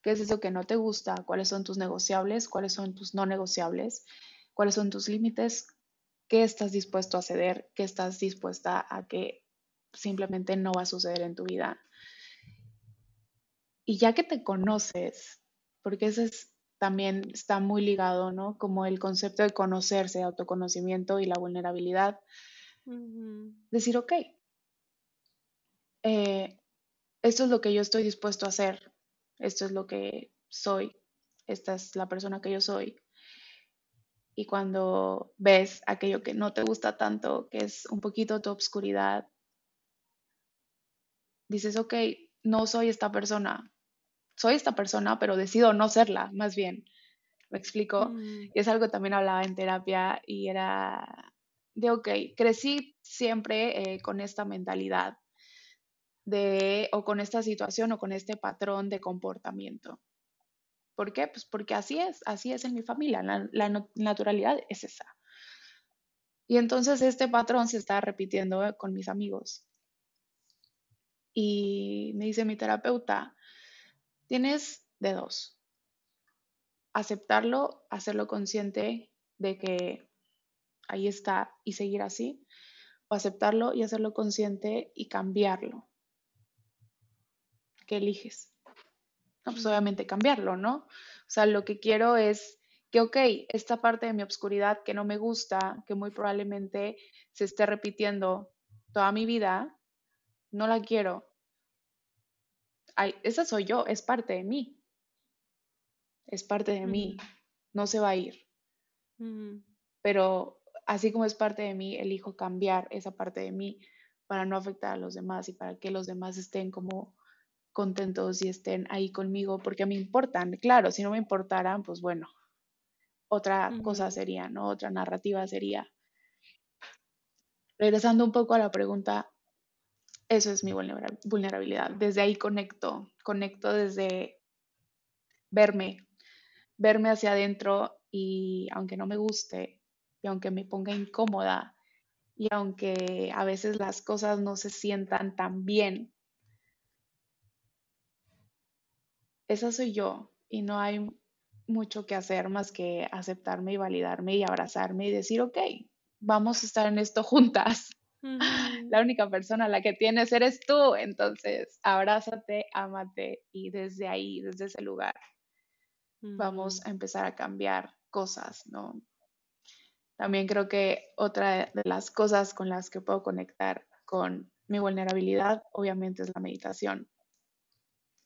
¿Qué es eso que no te gusta? ¿Cuáles son tus negociables? ¿Cuáles son tus no negociables? ¿Cuáles son tus límites? ¿Qué estás dispuesto a ceder? ¿Qué estás dispuesta a que simplemente no va a suceder en tu vida? Y ya que te conoces, porque ese es, también está muy ligado, ¿no? Como el concepto de conocerse, autoconocimiento y la vulnerabilidad. Decir, ok, eh, esto es lo que yo estoy dispuesto a hacer, esto es lo que soy, esta es la persona que yo soy. Y cuando ves aquello que no te gusta tanto, que es un poquito tu obscuridad, dices, ok, no soy esta persona, soy esta persona, pero decido no serla, más bien. ¿Me explico? Mm. Y es algo que también hablaba en terapia y era de, ok, crecí siempre eh, con esta mentalidad de, o con esta situación o con este patrón de comportamiento. ¿Por qué? Pues porque así es, así es en mi familia, la, naturalidad es esa. Y entonces este patrón se está repitiendo con mis amigos. Y me dice mi terapeuta, tienes de dos. Aceptarlo, hacerlo consciente de que ahí está y seguir así, o aceptarlo y hacerlo consciente y cambiarlo. ¿Qué eliges? Pues obviamente cambiarlo, ¿no? O sea, lo que quiero es que, ok, esta parte de mi obscuridad que no me gusta, que muy probablemente se esté repitiendo toda mi vida, no la quiero. Ay, esa soy yo, es parte de mí. Es parte de mí, no se va a ir. Pero así como es parte de mí, elijo cambiar esa parte de mí para no afectar a los demás y para que los demás estén como contentos y estén ahí conmigo porque me importan. Claro, si no me importaran, pues bueno, otra cosa sería, ¿no? Otra narrativa sería. Regresando un poco a la pregunta, eso es mi vulnerabilidad. Desde ahí conecto, conecto desde verme, verme hacia adentro y aunque no me guste y aunque me ponga incómoda y aunque a veces las cosas no se sientan tan bien esa soy yo y no hay mucho que hacer más que aceptarme y validarme y abrazarme y decir, ok, vamos a estar en esto juntas. La única persona a la que tienes eres tú, entonces abrázate, ámate y desde ahí, desde ese lugar, vamos a empezar a cambiar cosas, ¿no? También creo que otra de las cosas con las que puedo conectar con mi vulnerabilidad, obviamente, es la meditación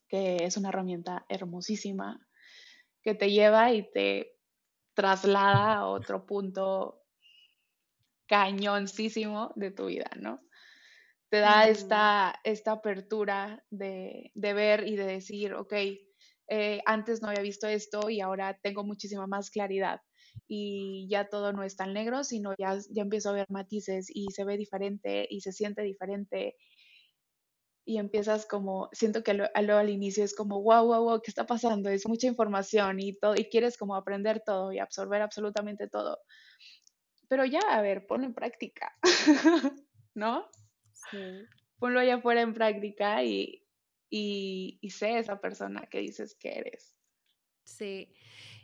que es una herramienta hermosísima que te lleva y te traslada a otro punto cañoncísimo de tu vida, ¿no? Te da esta, esta apertura de, ver y de decir, ok, eh, antes no había visto esto y ahora tengo muchísima más claridad y ya todo no es tan negro, sino ya, ya empiezo a ver matices y se ve diferente y se siente diferente y empiezas como, siento que luego al inicio es como, wow, wow, wow, ¿qué está pasando? Es mucha información y todo, y quieres como aprender todo y absorber absolutamente todo. Pero ya, a ver, ponlo en práctica, ¿no? Sí. Ponlo allá afuera en práctica y, y, y sé esa persona que dices que eres. Sí.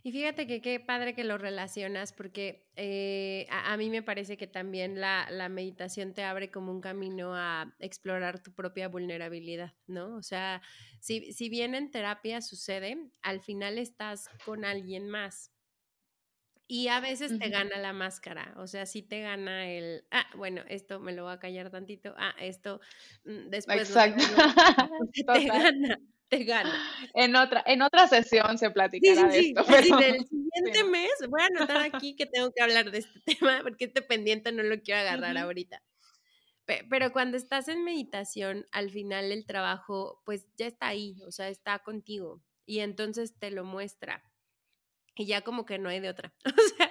Y fíjate que qué padre que lo relacionas, porque eh, a, mí me parece que también la, la, meditación te abre como un camino a explorar tu propia vulnerabilidad, ¿no? O sea, si, si bien en terapia sucede, al final estás con alguien más. Y a veces te gana la máscara, o sea, sí te gana el, ah, bueno, esto me lo voy a callar tantito, ah, esto mm, después. Exacto. te gana te gana. En otra, en otra sesión se platicará de esto. Pero... del siguiente mes voy a anotar aquí que tengo que hablar de este tema porque este pendiente no lo quiero agarrar ahorita. Pero cuando estás en meditación, al final el trabajo pues ya está ahí, o sea, está contigo y entonces te lo muestra. Y ya como que no hay de otra. O sea,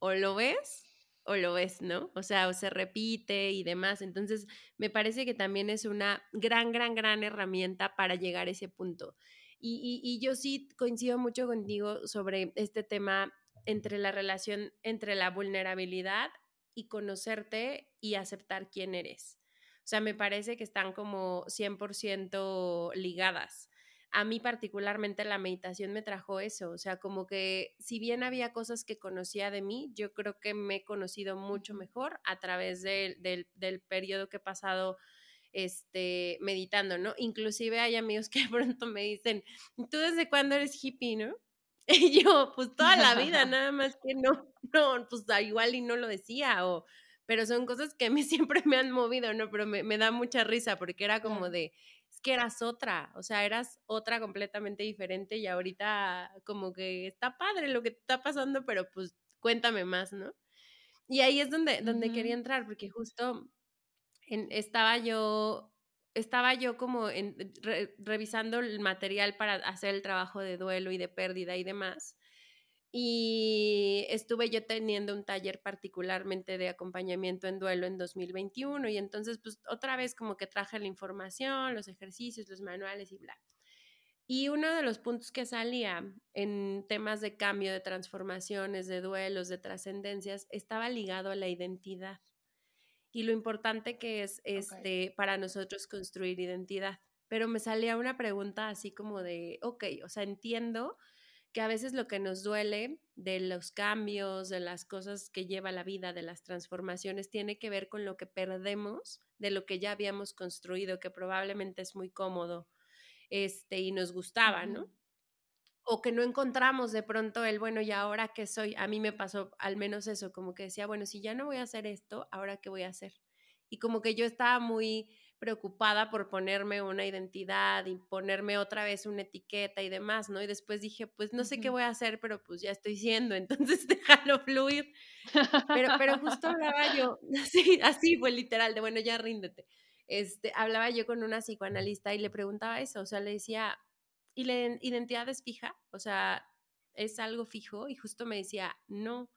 o lo ves o lo ves, ¿no? O sea, o se repite y demás. Entonces, me parece que también es una gran, gran, gran herramienta para llegar a ese punto. Y, y, yo sí coincido mucho contigo sobre este tema entre la relación entre la vulnerabilidad y conocerte y aceptar quién eres. O sea, me parece que están como 100% ligadas a mí particularmente la meditación me trajo eso, o sea, como que si bien había cosas que conocía de mí, yo creo que me he conocido mucho mejor a través del, del periodo que he pasado este, meditando, ¿no? Inclusive hay amigos que de pronto me dicen, ¿tú desde cuándo eres hippie, no? Y yo, pues toda la vida, nada más que no, no, pues igual y no lo decía, o, pero son cosas que a mí siempre me han movido, ¿no? Pero me, me da mucha risa porque era como de, que eras otra, o sea, eras otra completamente diferente y ahorita como que está padre lo que te está pasando, pero pues cuéntame más, ¿no? Y ahí es donde, donde quería entrar, porque justo estaba yo, estaba yo como en, revisando el material para hacer el trabajo de duelo y de pérdida y demás. Y estuve yo teniendo un taller particularmente de acompañamiento en duelo en 2021 y entonces pues otra vez como que traje la información, los ejercicios, los manuales y bla. Y uno de los puntos que salía en temas de cambio, de transformaciones, de duelos, de trascendencias, estaba ligado a la identidad y lo importante que es este, para nosotros construir identidad. Pero me salía una pregunta así como de, ok, o sea, entiendo que a veces lo que nos duele de los cambios, de las cosas que lleva la vida, de las transformaciones, tiene que ver con lo que perdemos de lo que ya habíamos construido, que probablemente es muy cómodo este, y nos gustaba, ¿no? O que no encontramos de pronto el, bueno, ¿y ahora qué soy? A mí me pasó al menos eso, como que decía, bueno, si ya no voy a hacer esto, ¿ahora qué voy a hacer? Y como que yo estaba muy preocupada por ponerme una identidad y ponerme otra vez una etiqueta y demás, ¿no? Y después dije, pues no sé qué voy a hacer, pero pues ya estoy siendo, entonces déjalo fluir. Pero, pero justo hablaba yo, así, así fue literal, de bueno, ya ríndete. Este, hablaba yo con una psicoanalista y le preguntaba eso, o sea, le decía, ¿y la identidad es fija? O sea, ¿es algo fijo? Y justo me decía, no.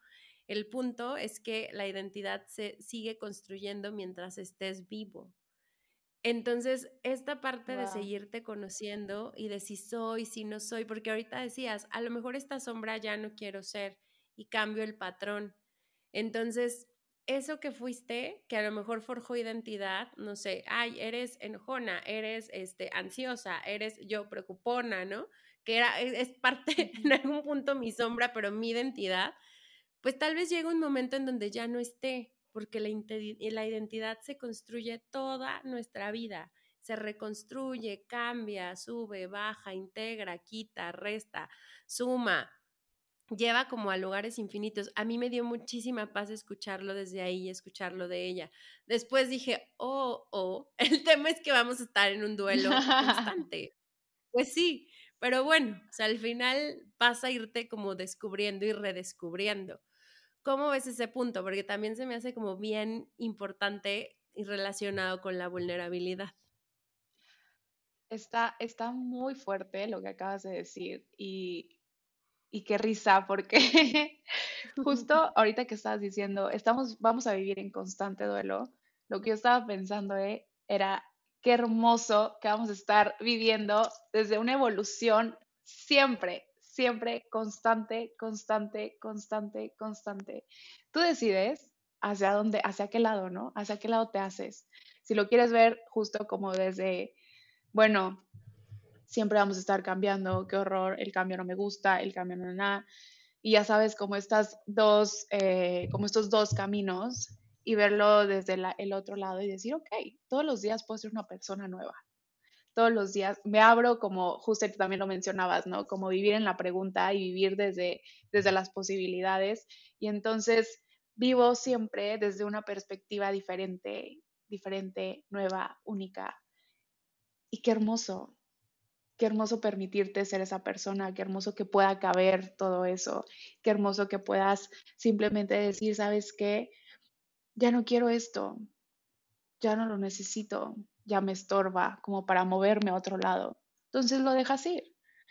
El punto es que la identidad se sigue construyendo mientras estés vivo. Entonces, esta parte de seguirte conociendo y de si soy, si no soy, porque ahorita decías, a lo mejor esta sombra ya no quiero ser y cambio el patrón. Entonces, eso que fuiste, que a lo mejor forjó identidad, no sé, ay, eres enojona, eres este, ansiosa, eres yo preocupona, ¿no? Que era, e, es parte en algún punto mi sombra, pero mi identidad, pues tal vez llega un momento en donde ya no esté porque la, identidad se construye toda nuestra vida, se reconstruye, cambia, sube, baja, integra, quita, resta, suma, lleva como a lugares infinitos. A mí me dio muchísima paz escucharlo desde ahí y escucharlo de ella. Después dije, oh, oh, el tema es que vamos a estar en un duelo constante. pues sí, pero bueno, o sea, al final vas a irte como descubriendo y redescubriendo. ¿Cómo ves ese punto? Porque también se me hace como bien importante y relacionado con la vulnerabilidad. Está, está muy fuerte lo que acabas de decir y, y qué risa, porque justo ahorita que estabas diciendo, estamos, vamos a vivir en constante duelo, lo que yo estaba pensando eh, era qué hermoso que vamos a estar viviendo desde una evolución siempre, siempre constante, constante, constante, constante. Tú decides hacia dónde, hacia qué lado, ¿no? Hacia qué lado te haces. Si lo quieres ver justo como desde, bueno, siempre vamos a estar cambiando, qué horror, el cambio no me gusta, el cambio no nada. Y ya sabes, como estas dos, eh, como estos dos caminos y verlo desde el otro lado y decir, ok, todos los días puedo ser una persona nueva todos los días, me abro como, justo también lo mencionabas, ¿no? Como vivir en la pregunta y vivir desde, desde las posibilidades. Y entonces vivo siempre desde una perspectiva diferente, diferente, nueva, única. Y qué hermoso, qué hermoso permitirte ser esa persona, qué hermoso que pueda caber todo eso, qué hermoso que puedas simplemente decir, ¿sabes qué? Ya no quiero esto, ya no lo necesito, ya me estorba como para moverme a otro lado. Entonces lo dejas ir.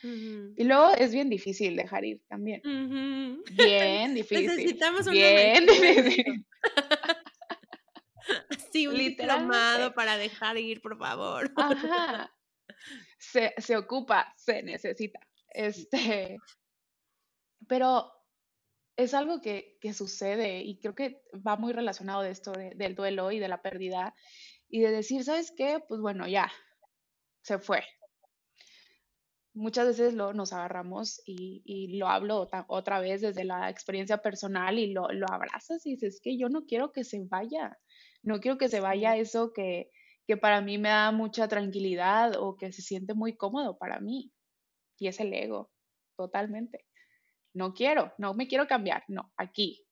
Y luego es bien difícil dejar ir también. Bien difícil. Necesitamos un bien difícil. Sí, un diplomado para dejar ir, por favor. Ajá. Se, se ocupa, se necesita. Este, pero es algo que, que, sucede y creo que va muy relacionado de esto del duelo y de la pérdida y de decir, ¿sabes qué? Pues bueno, ya, se fue. Muchas veces lo, nos agarramos y, y lo hablo otra vez desde la experiencia personal y lo, lo abrazas y dices, que yo no quiero que se vaya, no quiero que se vaya eso que, que para mí me da mucha tranquilidad o que se siente muy cómodo para mí. Y es el ego, totalmente. No quiero, no me quiero cambiar, no, aquí.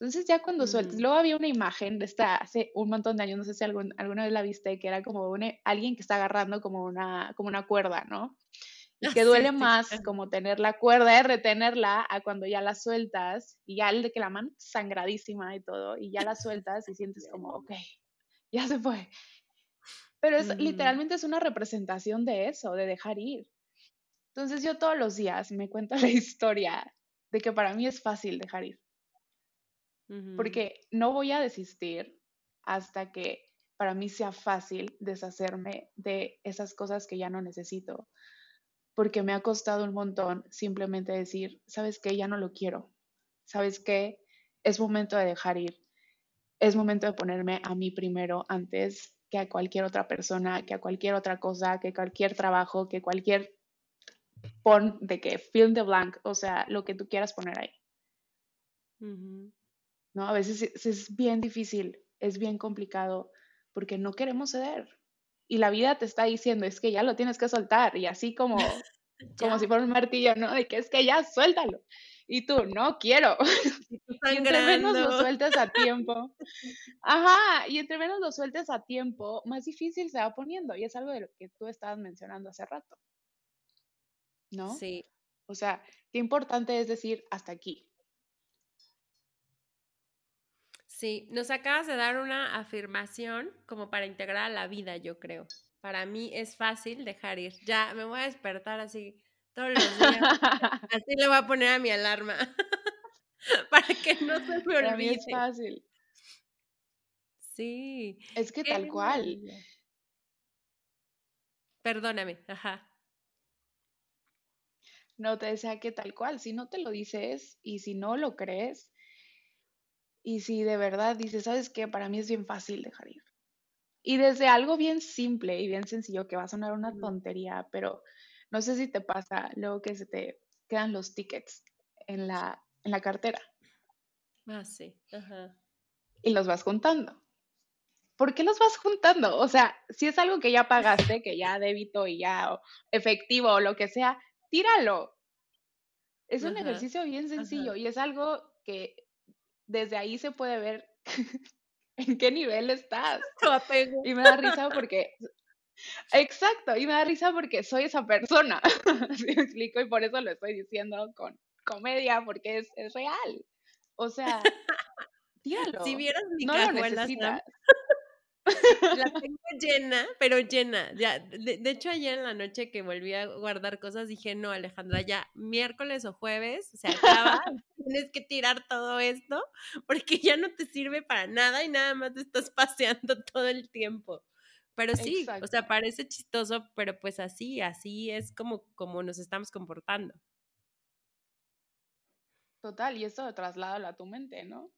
Entonces ya cuando sueltas, luego había una imagen de esta hace un montón de años, no sé si alguna vez la viste, que era como alguien que está agarrando como una, como una cuerda, ¿no? Y que duele más como tener la cuerda y retenerla a cuando ya la sueltas y ya el de que la mano sangradísima y todo y ya la sueltas y sientes como, ok, ya se fue. Pero es literalmente es una representación de eso, de dejar ir. Entonces yo todos los días me cuento la historia de que para mí es fácil dejar ir. Porque no voy a desistir hasta que para mí sea fácil deshacerme de esas cosas que ya no necesito. Porque me ha costado un montón simplemente decir, ¿sabes qué? Ya no lo quiero. ¿Sabes qué? Es momento de dejar ir. Es momento de ponerme a mí primero antes que a cualquier otra persona, que a cualquier otra cosa, que cualquier trabajo, que cualquier pon de que film de blank, o sea, lo que tú quieras poner ahí. ¿No? A veces es, bien difícil, es bien complicado porque no queremos ceder. Y la vida te está diciendo, es que ya lo tienes que soltar. Y así como, como si fuera un martillo, ¿no? De que es que ya suéltalo. Y tú, no quiero. Y, entre menos lo sueltes a tiempo. Ajá, y entre menos lo sueltes a tiempo, más difícil se va poniendo. Y es algo de lo que tú estabas mencionando hace rato. ¿no? Sí. O sea, qué importante es decir hasta aquí. Sí, nos acabas de dar una afirmación como para integrar a la vida, yo creo. Para mí es fácil dejar ir. Ya me voy a despertar así todos los días. así le voy a poner a mi alarma para que no se me olvide. Para mí es fácil. Sí. Es que tal cual. Perdóname, ajá. No te desea que tal cual, si no te lo dices y si no lo crees y si de verdad dices, ¿sabes qué? Para mí es bien fácil dejar ir. Y desde algo bien simple y bien sencillo, que va a sonar una tontería, pero no sé si te pasa luego que se te quedan los tickets en la, en la cartera. Ah, sí. Ajá. Y los vas juntando. ¿Por qué los vas juntando? O sea, si es algo que ya pagaste, que ya débito y ya efectivo o lo que sea, tíralo. Es un ejercicio bien sencillo y es algo que desde ahí se puede ver en qué nivel estás. Y me da risa porque, exacto, y me da risa porque soy esa persona, ¿sí me explico? Y por eso lo estoy diciendo con comedia, porque es, es real. O sea, tíralo. Si vieras mi no necesitas. La tengo llena, pero llena. Ya, de, hecho, ayer en la noche que volví a guardar cosas, dije, no, Alejandra, ya miércoles o jueves se acaba, tienes que tirar todo esto porque ya no te sirve para nada y nada más te estás paseando todo el tiempo. Pero sí, o sea, parece chistoso, pero pues así, así es como, como nos estamos comportando. Total, y eso trasládalo a tu mente, ¿no?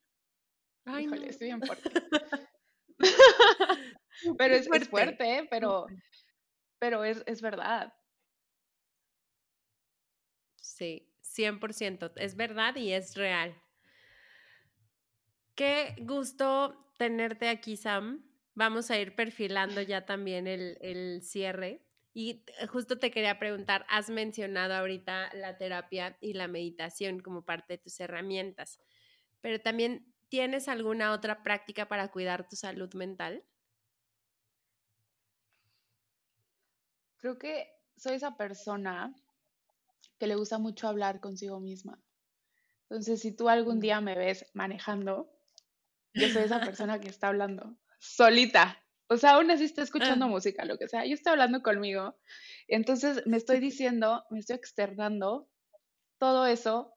Ay, Híjole, estoy bien fuerte. pero es, fuerte, ¿eh? pero, pero es, es verdad. Sí, 100%. Es verdad y es real. Qué gusto tenerte aquí, Sam. Vamos a ir perfilando ya también el, el, cierre. Y justo te quería preguntar, has mencionado ahorita la terapia y la meditación como parte de tus herramientas, pero también ¿Tienes alguna otra práctica para cuidar tu salud mental? Creo que soy esa persona que le gusta mucho hablar consigo misma. Entonces, si tú algún día me ves manejando, yo soy esa persona que está hablando solita. O sea, aún así estoy escuchando Ah. música, lo que sea. Yo estoy hablando conmigo. Entonces me estoy diciendo, me estoy externando todo eso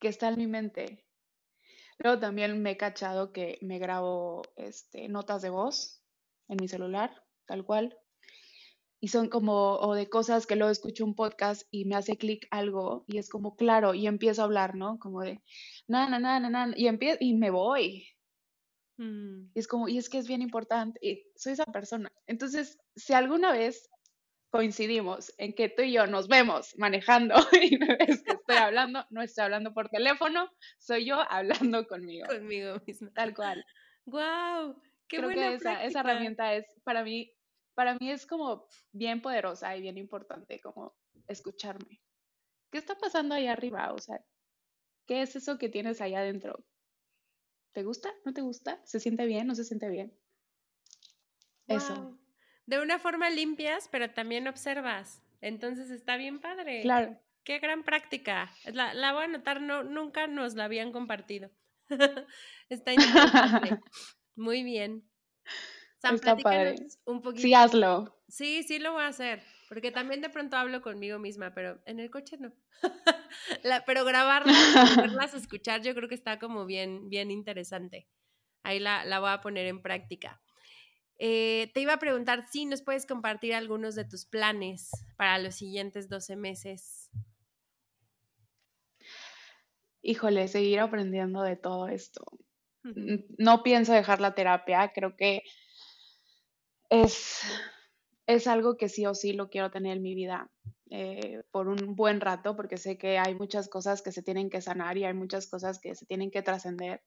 que está en mi mente. Luego también me he cachado que me grabo este, notas de voz en mi celular, tal cual. Y son como, o de cosas que luego escucho un podcast y me hace clic algo y es como, claro, y empiezo a hablar, ¿no? Como de, na, na, na, na, na, y empiezo, y me voy. Mm. Y es como, y es que es bien importante, y soy esa persona. Entonces, si alguna vez coincidimos en que tú y yo nos vemos manejando y me ves que estoy hablando, no estoy hablando por teléfono, soy yo hablando conmigo, Conmigo misma. tal cual. ¡Wow! ¡Qué Creo buena que esa, esa herramienta es, para mí, para mí es como bien poderosa y bien importante, como escucharme. ¿Qué está pasando ahí arriba? O sea, ¿qué es eso que tienes allá adentro? ¿Te gusta? ¿No te gusta? ¿Se siente bien? ¿No se siente bien? Eso. De una forma limpias, pero también observas. Entonces está bien padre. Claro. Qué gran práctica. La, la voy a anotar, no, nunca nos la habían compartido. está interesante. Muy bien. Sam, Está padre. un poquito. Sí, hazlo. Sí, sí lo voy a hacer, porque también de pronto hablo conmigo misma, pero en el coche no. La- pero grabarlas, escuchar, yo creo que está como bien, bien interesante. Ahí la, la voy a poner en práctica. Eh, te iba a preguntar si nos puedes compartir algunos de tus planes para los siguientes 12 meses. Híjole, seguir aprendiendo de todo esto. No pienso dejar la terapia, creo que es, es algo que sí o sí lo quiero tener en mi vida eh, por un buen rato, porque sé que hay muchas cosas que se tienen que sanar y hay muchas cosas que se tienen que trascender.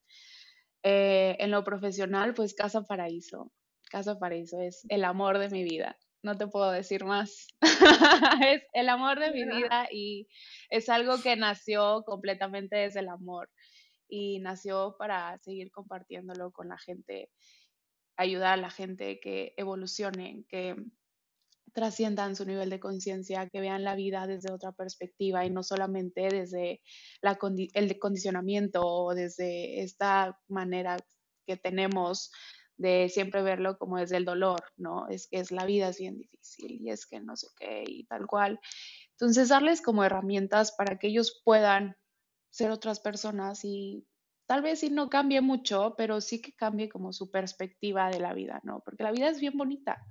Eh, en lo profesional, pues Casa Paraíso. Casa Paraíso es el amor de mi vida. No te puedo decir más. es el amor de mi vida y es algo que nació completamente desde el amor y nació para seguir compartiéndolo con la gente, ayudar a la gente que evolucionen, que trasciendan su nivel de conciencia, que vean la vida desde otra perspectiva y no solamente desde el condicionamiento o desde esta manera que tenemos de siempre verlo como desde el dolor, ¿no? Es que es la vida es bien difícil y es que no sé qué y tal cual. Entonces, darles como herramientas para que ellos puedan ser otras personas y tal vez sí no cambie mucho, pero sí que cambie como su perspectiva de la vida, ¿no? Porque la vida es bien bonita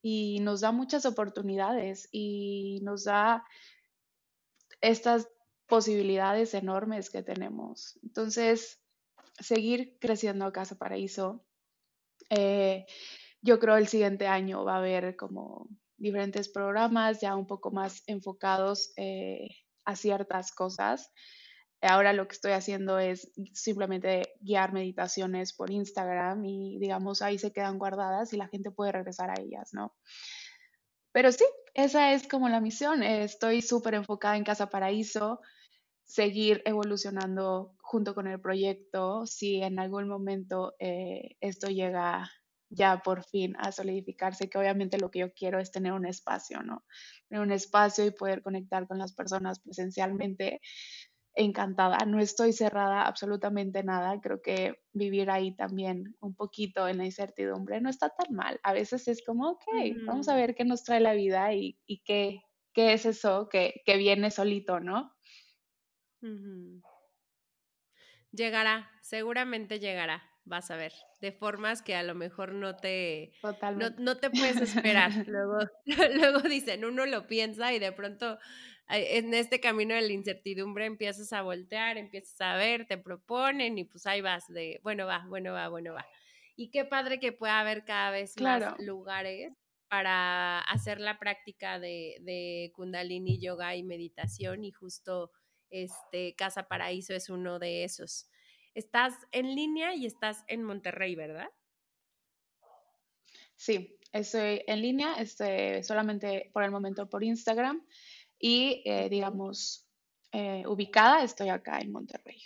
y nos da muchas oportunidades y nos da estas posibilidades enormes que tenemos. Entonces, seguir creciendo a Casa Paraíso. Eh, yo creo el siguiente año va a haber como diferentes programas ya un poco más enfocados eh, a ciertas cosas. Ahora lo que estoy haciendo es simplemente guiar meditaciones por Instagram y digamos ahí se quedan guardadas y la gente puede regresar a ellas, ¿no? Pero sí, esa es como la misión. Estoy súper enfocada en Casa Paraíso, seguir evolucionando junto con el proyecto. Si en algún momento eh, esto llega ya por fin a solidificarse, que obviamente lo que yo quiero es tener un espacio, ¿no? Tener un espacio y poder conectar con las personas presencialmente. Encantada, no estoy cerrada absolutamente nada. Creo que vivir ahí también un poquito en la incertidumbre no está tan mal. A veces es como, ok, vamos a ver qué nos trae la vida y, y qué, qué es eso que, que viene solito, ¿no? Llegará, seguramente llegará, vas a ver, de formas que a lo mejor no te, no, no te puedes esperar. Luego, luego dicen, uno lo piensa y de pronto en este camino de la incertidumbre empiezas a voltear, empiezas a ver, te proponen y pues ahí vas de, bueno va, bueno va, bueno va. Y qué padre que pueda haber cada vez más lugares para hacer la práctica de, de Kundalini Yoga y meditación y justo este Casa Paraíso es uno de esos. Estás en línea y estás en Monterrey, ¿verdad? sí, estoy en línea, estoy solamente por el momento por Instagram y eh, digamos, eh, ubicada, estoy acá en Monterrey.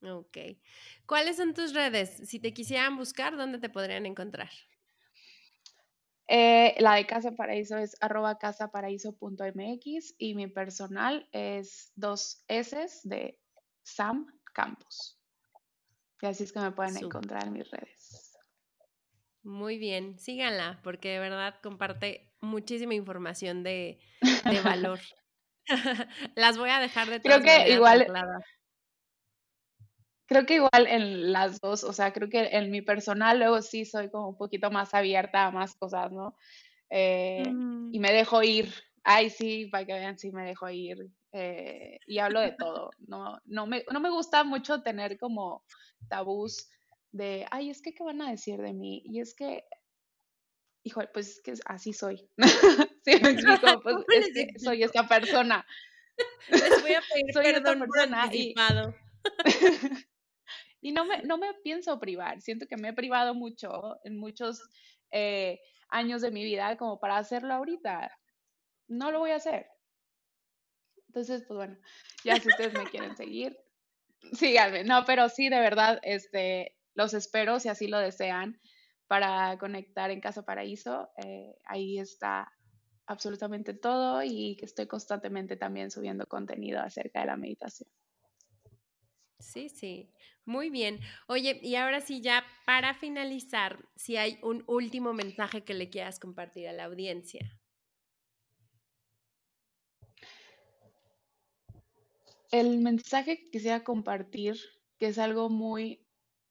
Ok. ¿Cuáles son tus redes? Si te quisieran buscar, ¿dónde te podrían encontrar? Eh, la de Casa Paraíso es arroba casaparaíso.mx y mi personal es dos S de Sam Campos. Y así es que me pueden encontrar en mis redes. Muy bien, síganla, porque de verdad comparte muchísima información de, de valor. Las voy a dejar de Creo que igual. Creo que igual en las dos, o sea, creo que en mi personal luego sí soy como un poquito más abierta a más cosas, ¿no? Eh, mm. Y me dejo ir. Ay, sí, para que vean, sí me dejo ir. Eh, y hablo de todo. No, no, me, no me gusta mucho tener como tabús de, ay, es que, ¿qué van a decir de mí? Y es que, híjole, pues es que así soy. sí, me explico, pues es que soy esta persona. Les voy a pedir soy perdón persona y, y no me, no me pienso privar. Siento que me he privado mucho en muchos eh, años de mi vida como para hacerlo ahorita. No lo voy a hacer. Entonces, pues bueno, ya si ustedes me quieren seguir, síganme. No, pero sí, de verdad, este, los espero si así lo desean para conectar en Casa Paraíso. Eh, ahí está absolutamente todo y que estoy constantemente también subiendo contenido acerca de la meditación. Sí, sí, muy bien. Oye, y ahora sí, ya para finalizar, si hay un último mensaje que le quieras compartir a la audiencia. El mensaje que quisiera compartir, que es algo muy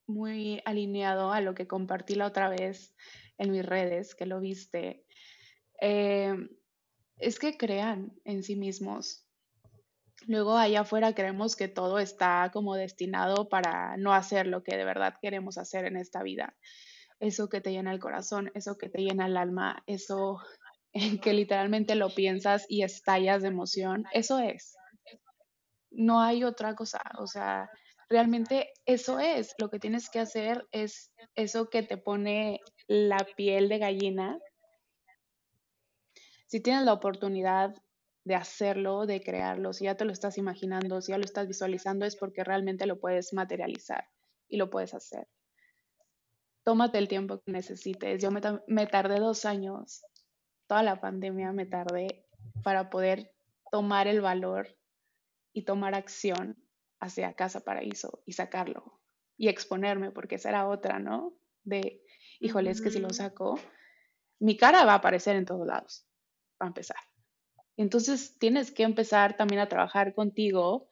muy alineado a lo que compartí la otra vez en mis redes, que lo viste, eh, es que crean en sí mismos. Luego allá afuera creemos que todo está como destinado para no hacer lo que de verdad queremos hacer en esta vida. Eso que te llena el corazón, eso que te llena el alma, eso en que literalmente lo piensas y estallas de emoción, eso es. No hay otra cosa, o sea, realmente eso es, lo que tienes que hacer es eso que te pone la piel de gallina. Si tienes la oportunidad de hacerlo, de crearlo, si ya te lo estás imaginando, si ya lo estás visualizando, es porque realmente lo puedes materializar y lo puedes hacer. Tómate el tiempo que necesites. Yo me, me tardé dos años, toda la pandemia me tardé para poder tomar el valor y tomar acción hacia Casa Paraíso y sacarlo y exponerme, porque esa era otra, ¿no? De, híjole, es que si lo saco, mi cara va a aparecer en todos lados, para empezar. Entonces tienes que empezar también a trabajar contigo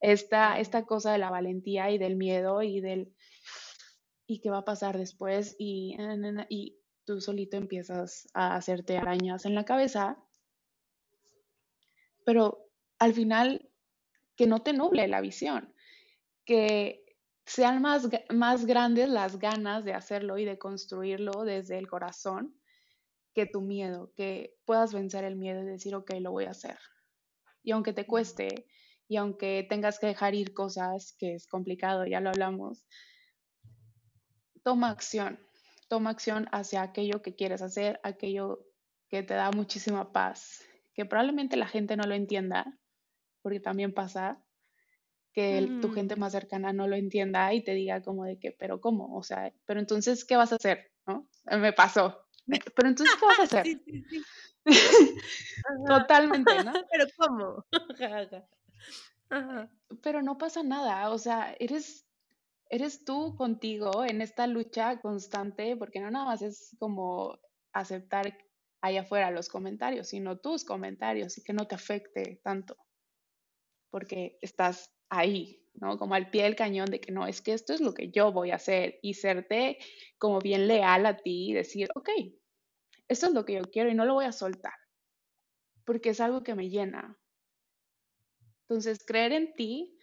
esta, esta cosa de la valentía y del miedo y del, ¿y qué va a pasar después? Y, y tú solito empiezas a hacerte arañas en la cabeza, pero al final que no te nuble la visión, que sean más, más grandes las ganas de hacerlo y de construirlo desde el corazón que tu miedo, que puedas vencer el miedo y decir, ok, lo voy a hacer. Y aunque te cueste, y aunque tengas que dejar ir cosas, que es complicado, ya lo hablamos, toma acción, toma acción hacia aquello que quieres hacer, aquello que te da muchísima paz, que probablemente la gente no lo entienda, porque también pasa que tu mm. gente más cercana no lo entienda y te diga como de que, pero ¿cómo? O sea, pero entonces, ¿qué vas a hacer? ¿No? Me pasó. Pero entonces, ¿qué vas a hacer? Sí, sí, sí. Totalmente, ¿no? Pero ¿cómo? Pero no pasa nada, o sea, eres, eres tú contigo en esta lucha constante, porque no nada más es como aceptar allá afuera los comentarios, sino tus comentarios y que no te afecte tanto porque estás ahí, ¿no? Como al pie del cañón de que no, es que esto es lo que yo voy a hacer y serte como bien leal a ti y decir, ok, esto es lo que yo quiero y no lo voy a soltar, porque es algo que me llena. Entonces, creer en ti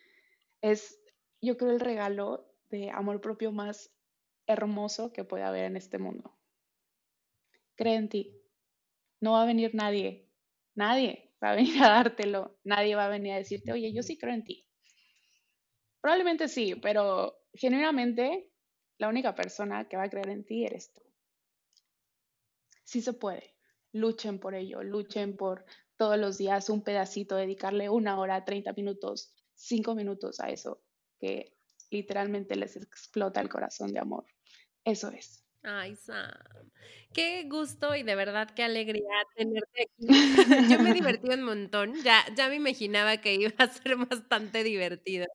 es, yo creo, el regalo de amor propio más hermoso que puede haber en este mundo. Cree en ti. No va a venir nadie, nadie va a venir a dártelo, nadie va a venir a decirte, oye, yo sí creo en ti. Probablemente sí, pero genuinamente la única persona que va a creer en ti eres tú. Sí se puede. Luchen por ello, luchen por todos los días un pedacito, dedicarle una hora, 30 minutos, 5 minutos a eso, que literalmente les explota el corazón de amor. Eso es. Ay, Sam, qué gusto y de verdad qué alegría tenerte aquí. Yo me divertí un montón, ya, ya me imaginaba que iba a ser bastante divertido.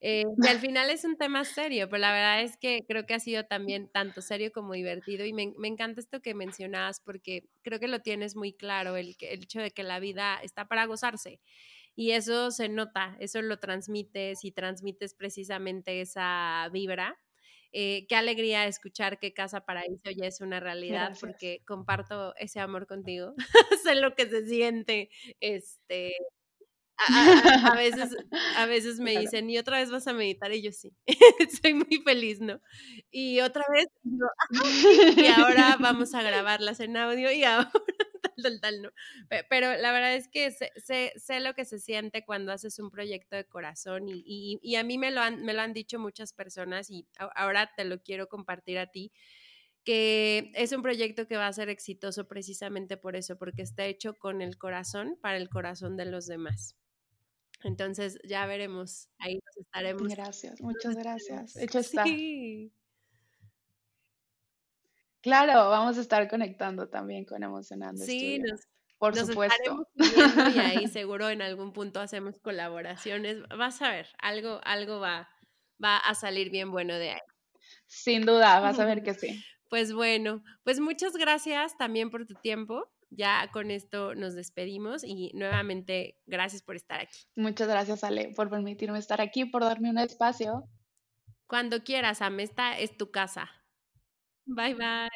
Eh, y al final es un tema serio, pero la verdad es que creo que ha sido también tanto serio como divertido y me, me encanta esto que mencionabas porque creo que lo tienes muy claro, el, el hecho de que la vida está para gozarse. Y eso se nota, eso lo transmites y transmites precisamente esa vibra. Eh, qué alegría escuchar que Casa Paraíso ya es una realidad porque comparto ese amor contigo. sé lo que se siente este, a, veces, a veces me dicen, y otra vez vas a meditar, y yo sí, soy muy feliz, ¿no? Y otra vez, y ahora vamos a grabarlas en audio y ahora tal, tal, tal, ¿no? Pero la verdad es que sé, sé, lo que se siente cuando haces un proyecto de corazón y, y, y, a mí me lo, han, me lo han dicho muchas personas y ahora te lo quiero compartir a ti que es un proyecto que va a ser exitoso precisamente por eso, porque está hecho con el corazón para el corazón de los demás. Entonces ya veremos, ahí nos estaremos. Gracias, muchas gracias. Hecho está. Claro, vamos a estar conectando también con Emocionando. Sí, por supuesto. y ahí seguro en algún punto hacemos colaboraciones. Vas a ver, algo, algo va, va a salir bien bueno de ahí. Sin duda, vas a ver que sí. Pues bueno, pues muchas gracias también por tu tiempo ya con esto nos despedimos y nuevamente gracias por estar aquí. Muchas gracias, Ale, por permitirme estar aquí, por darme un espacio. Cuando quieras, Am, esta es tu casa. Bye bye.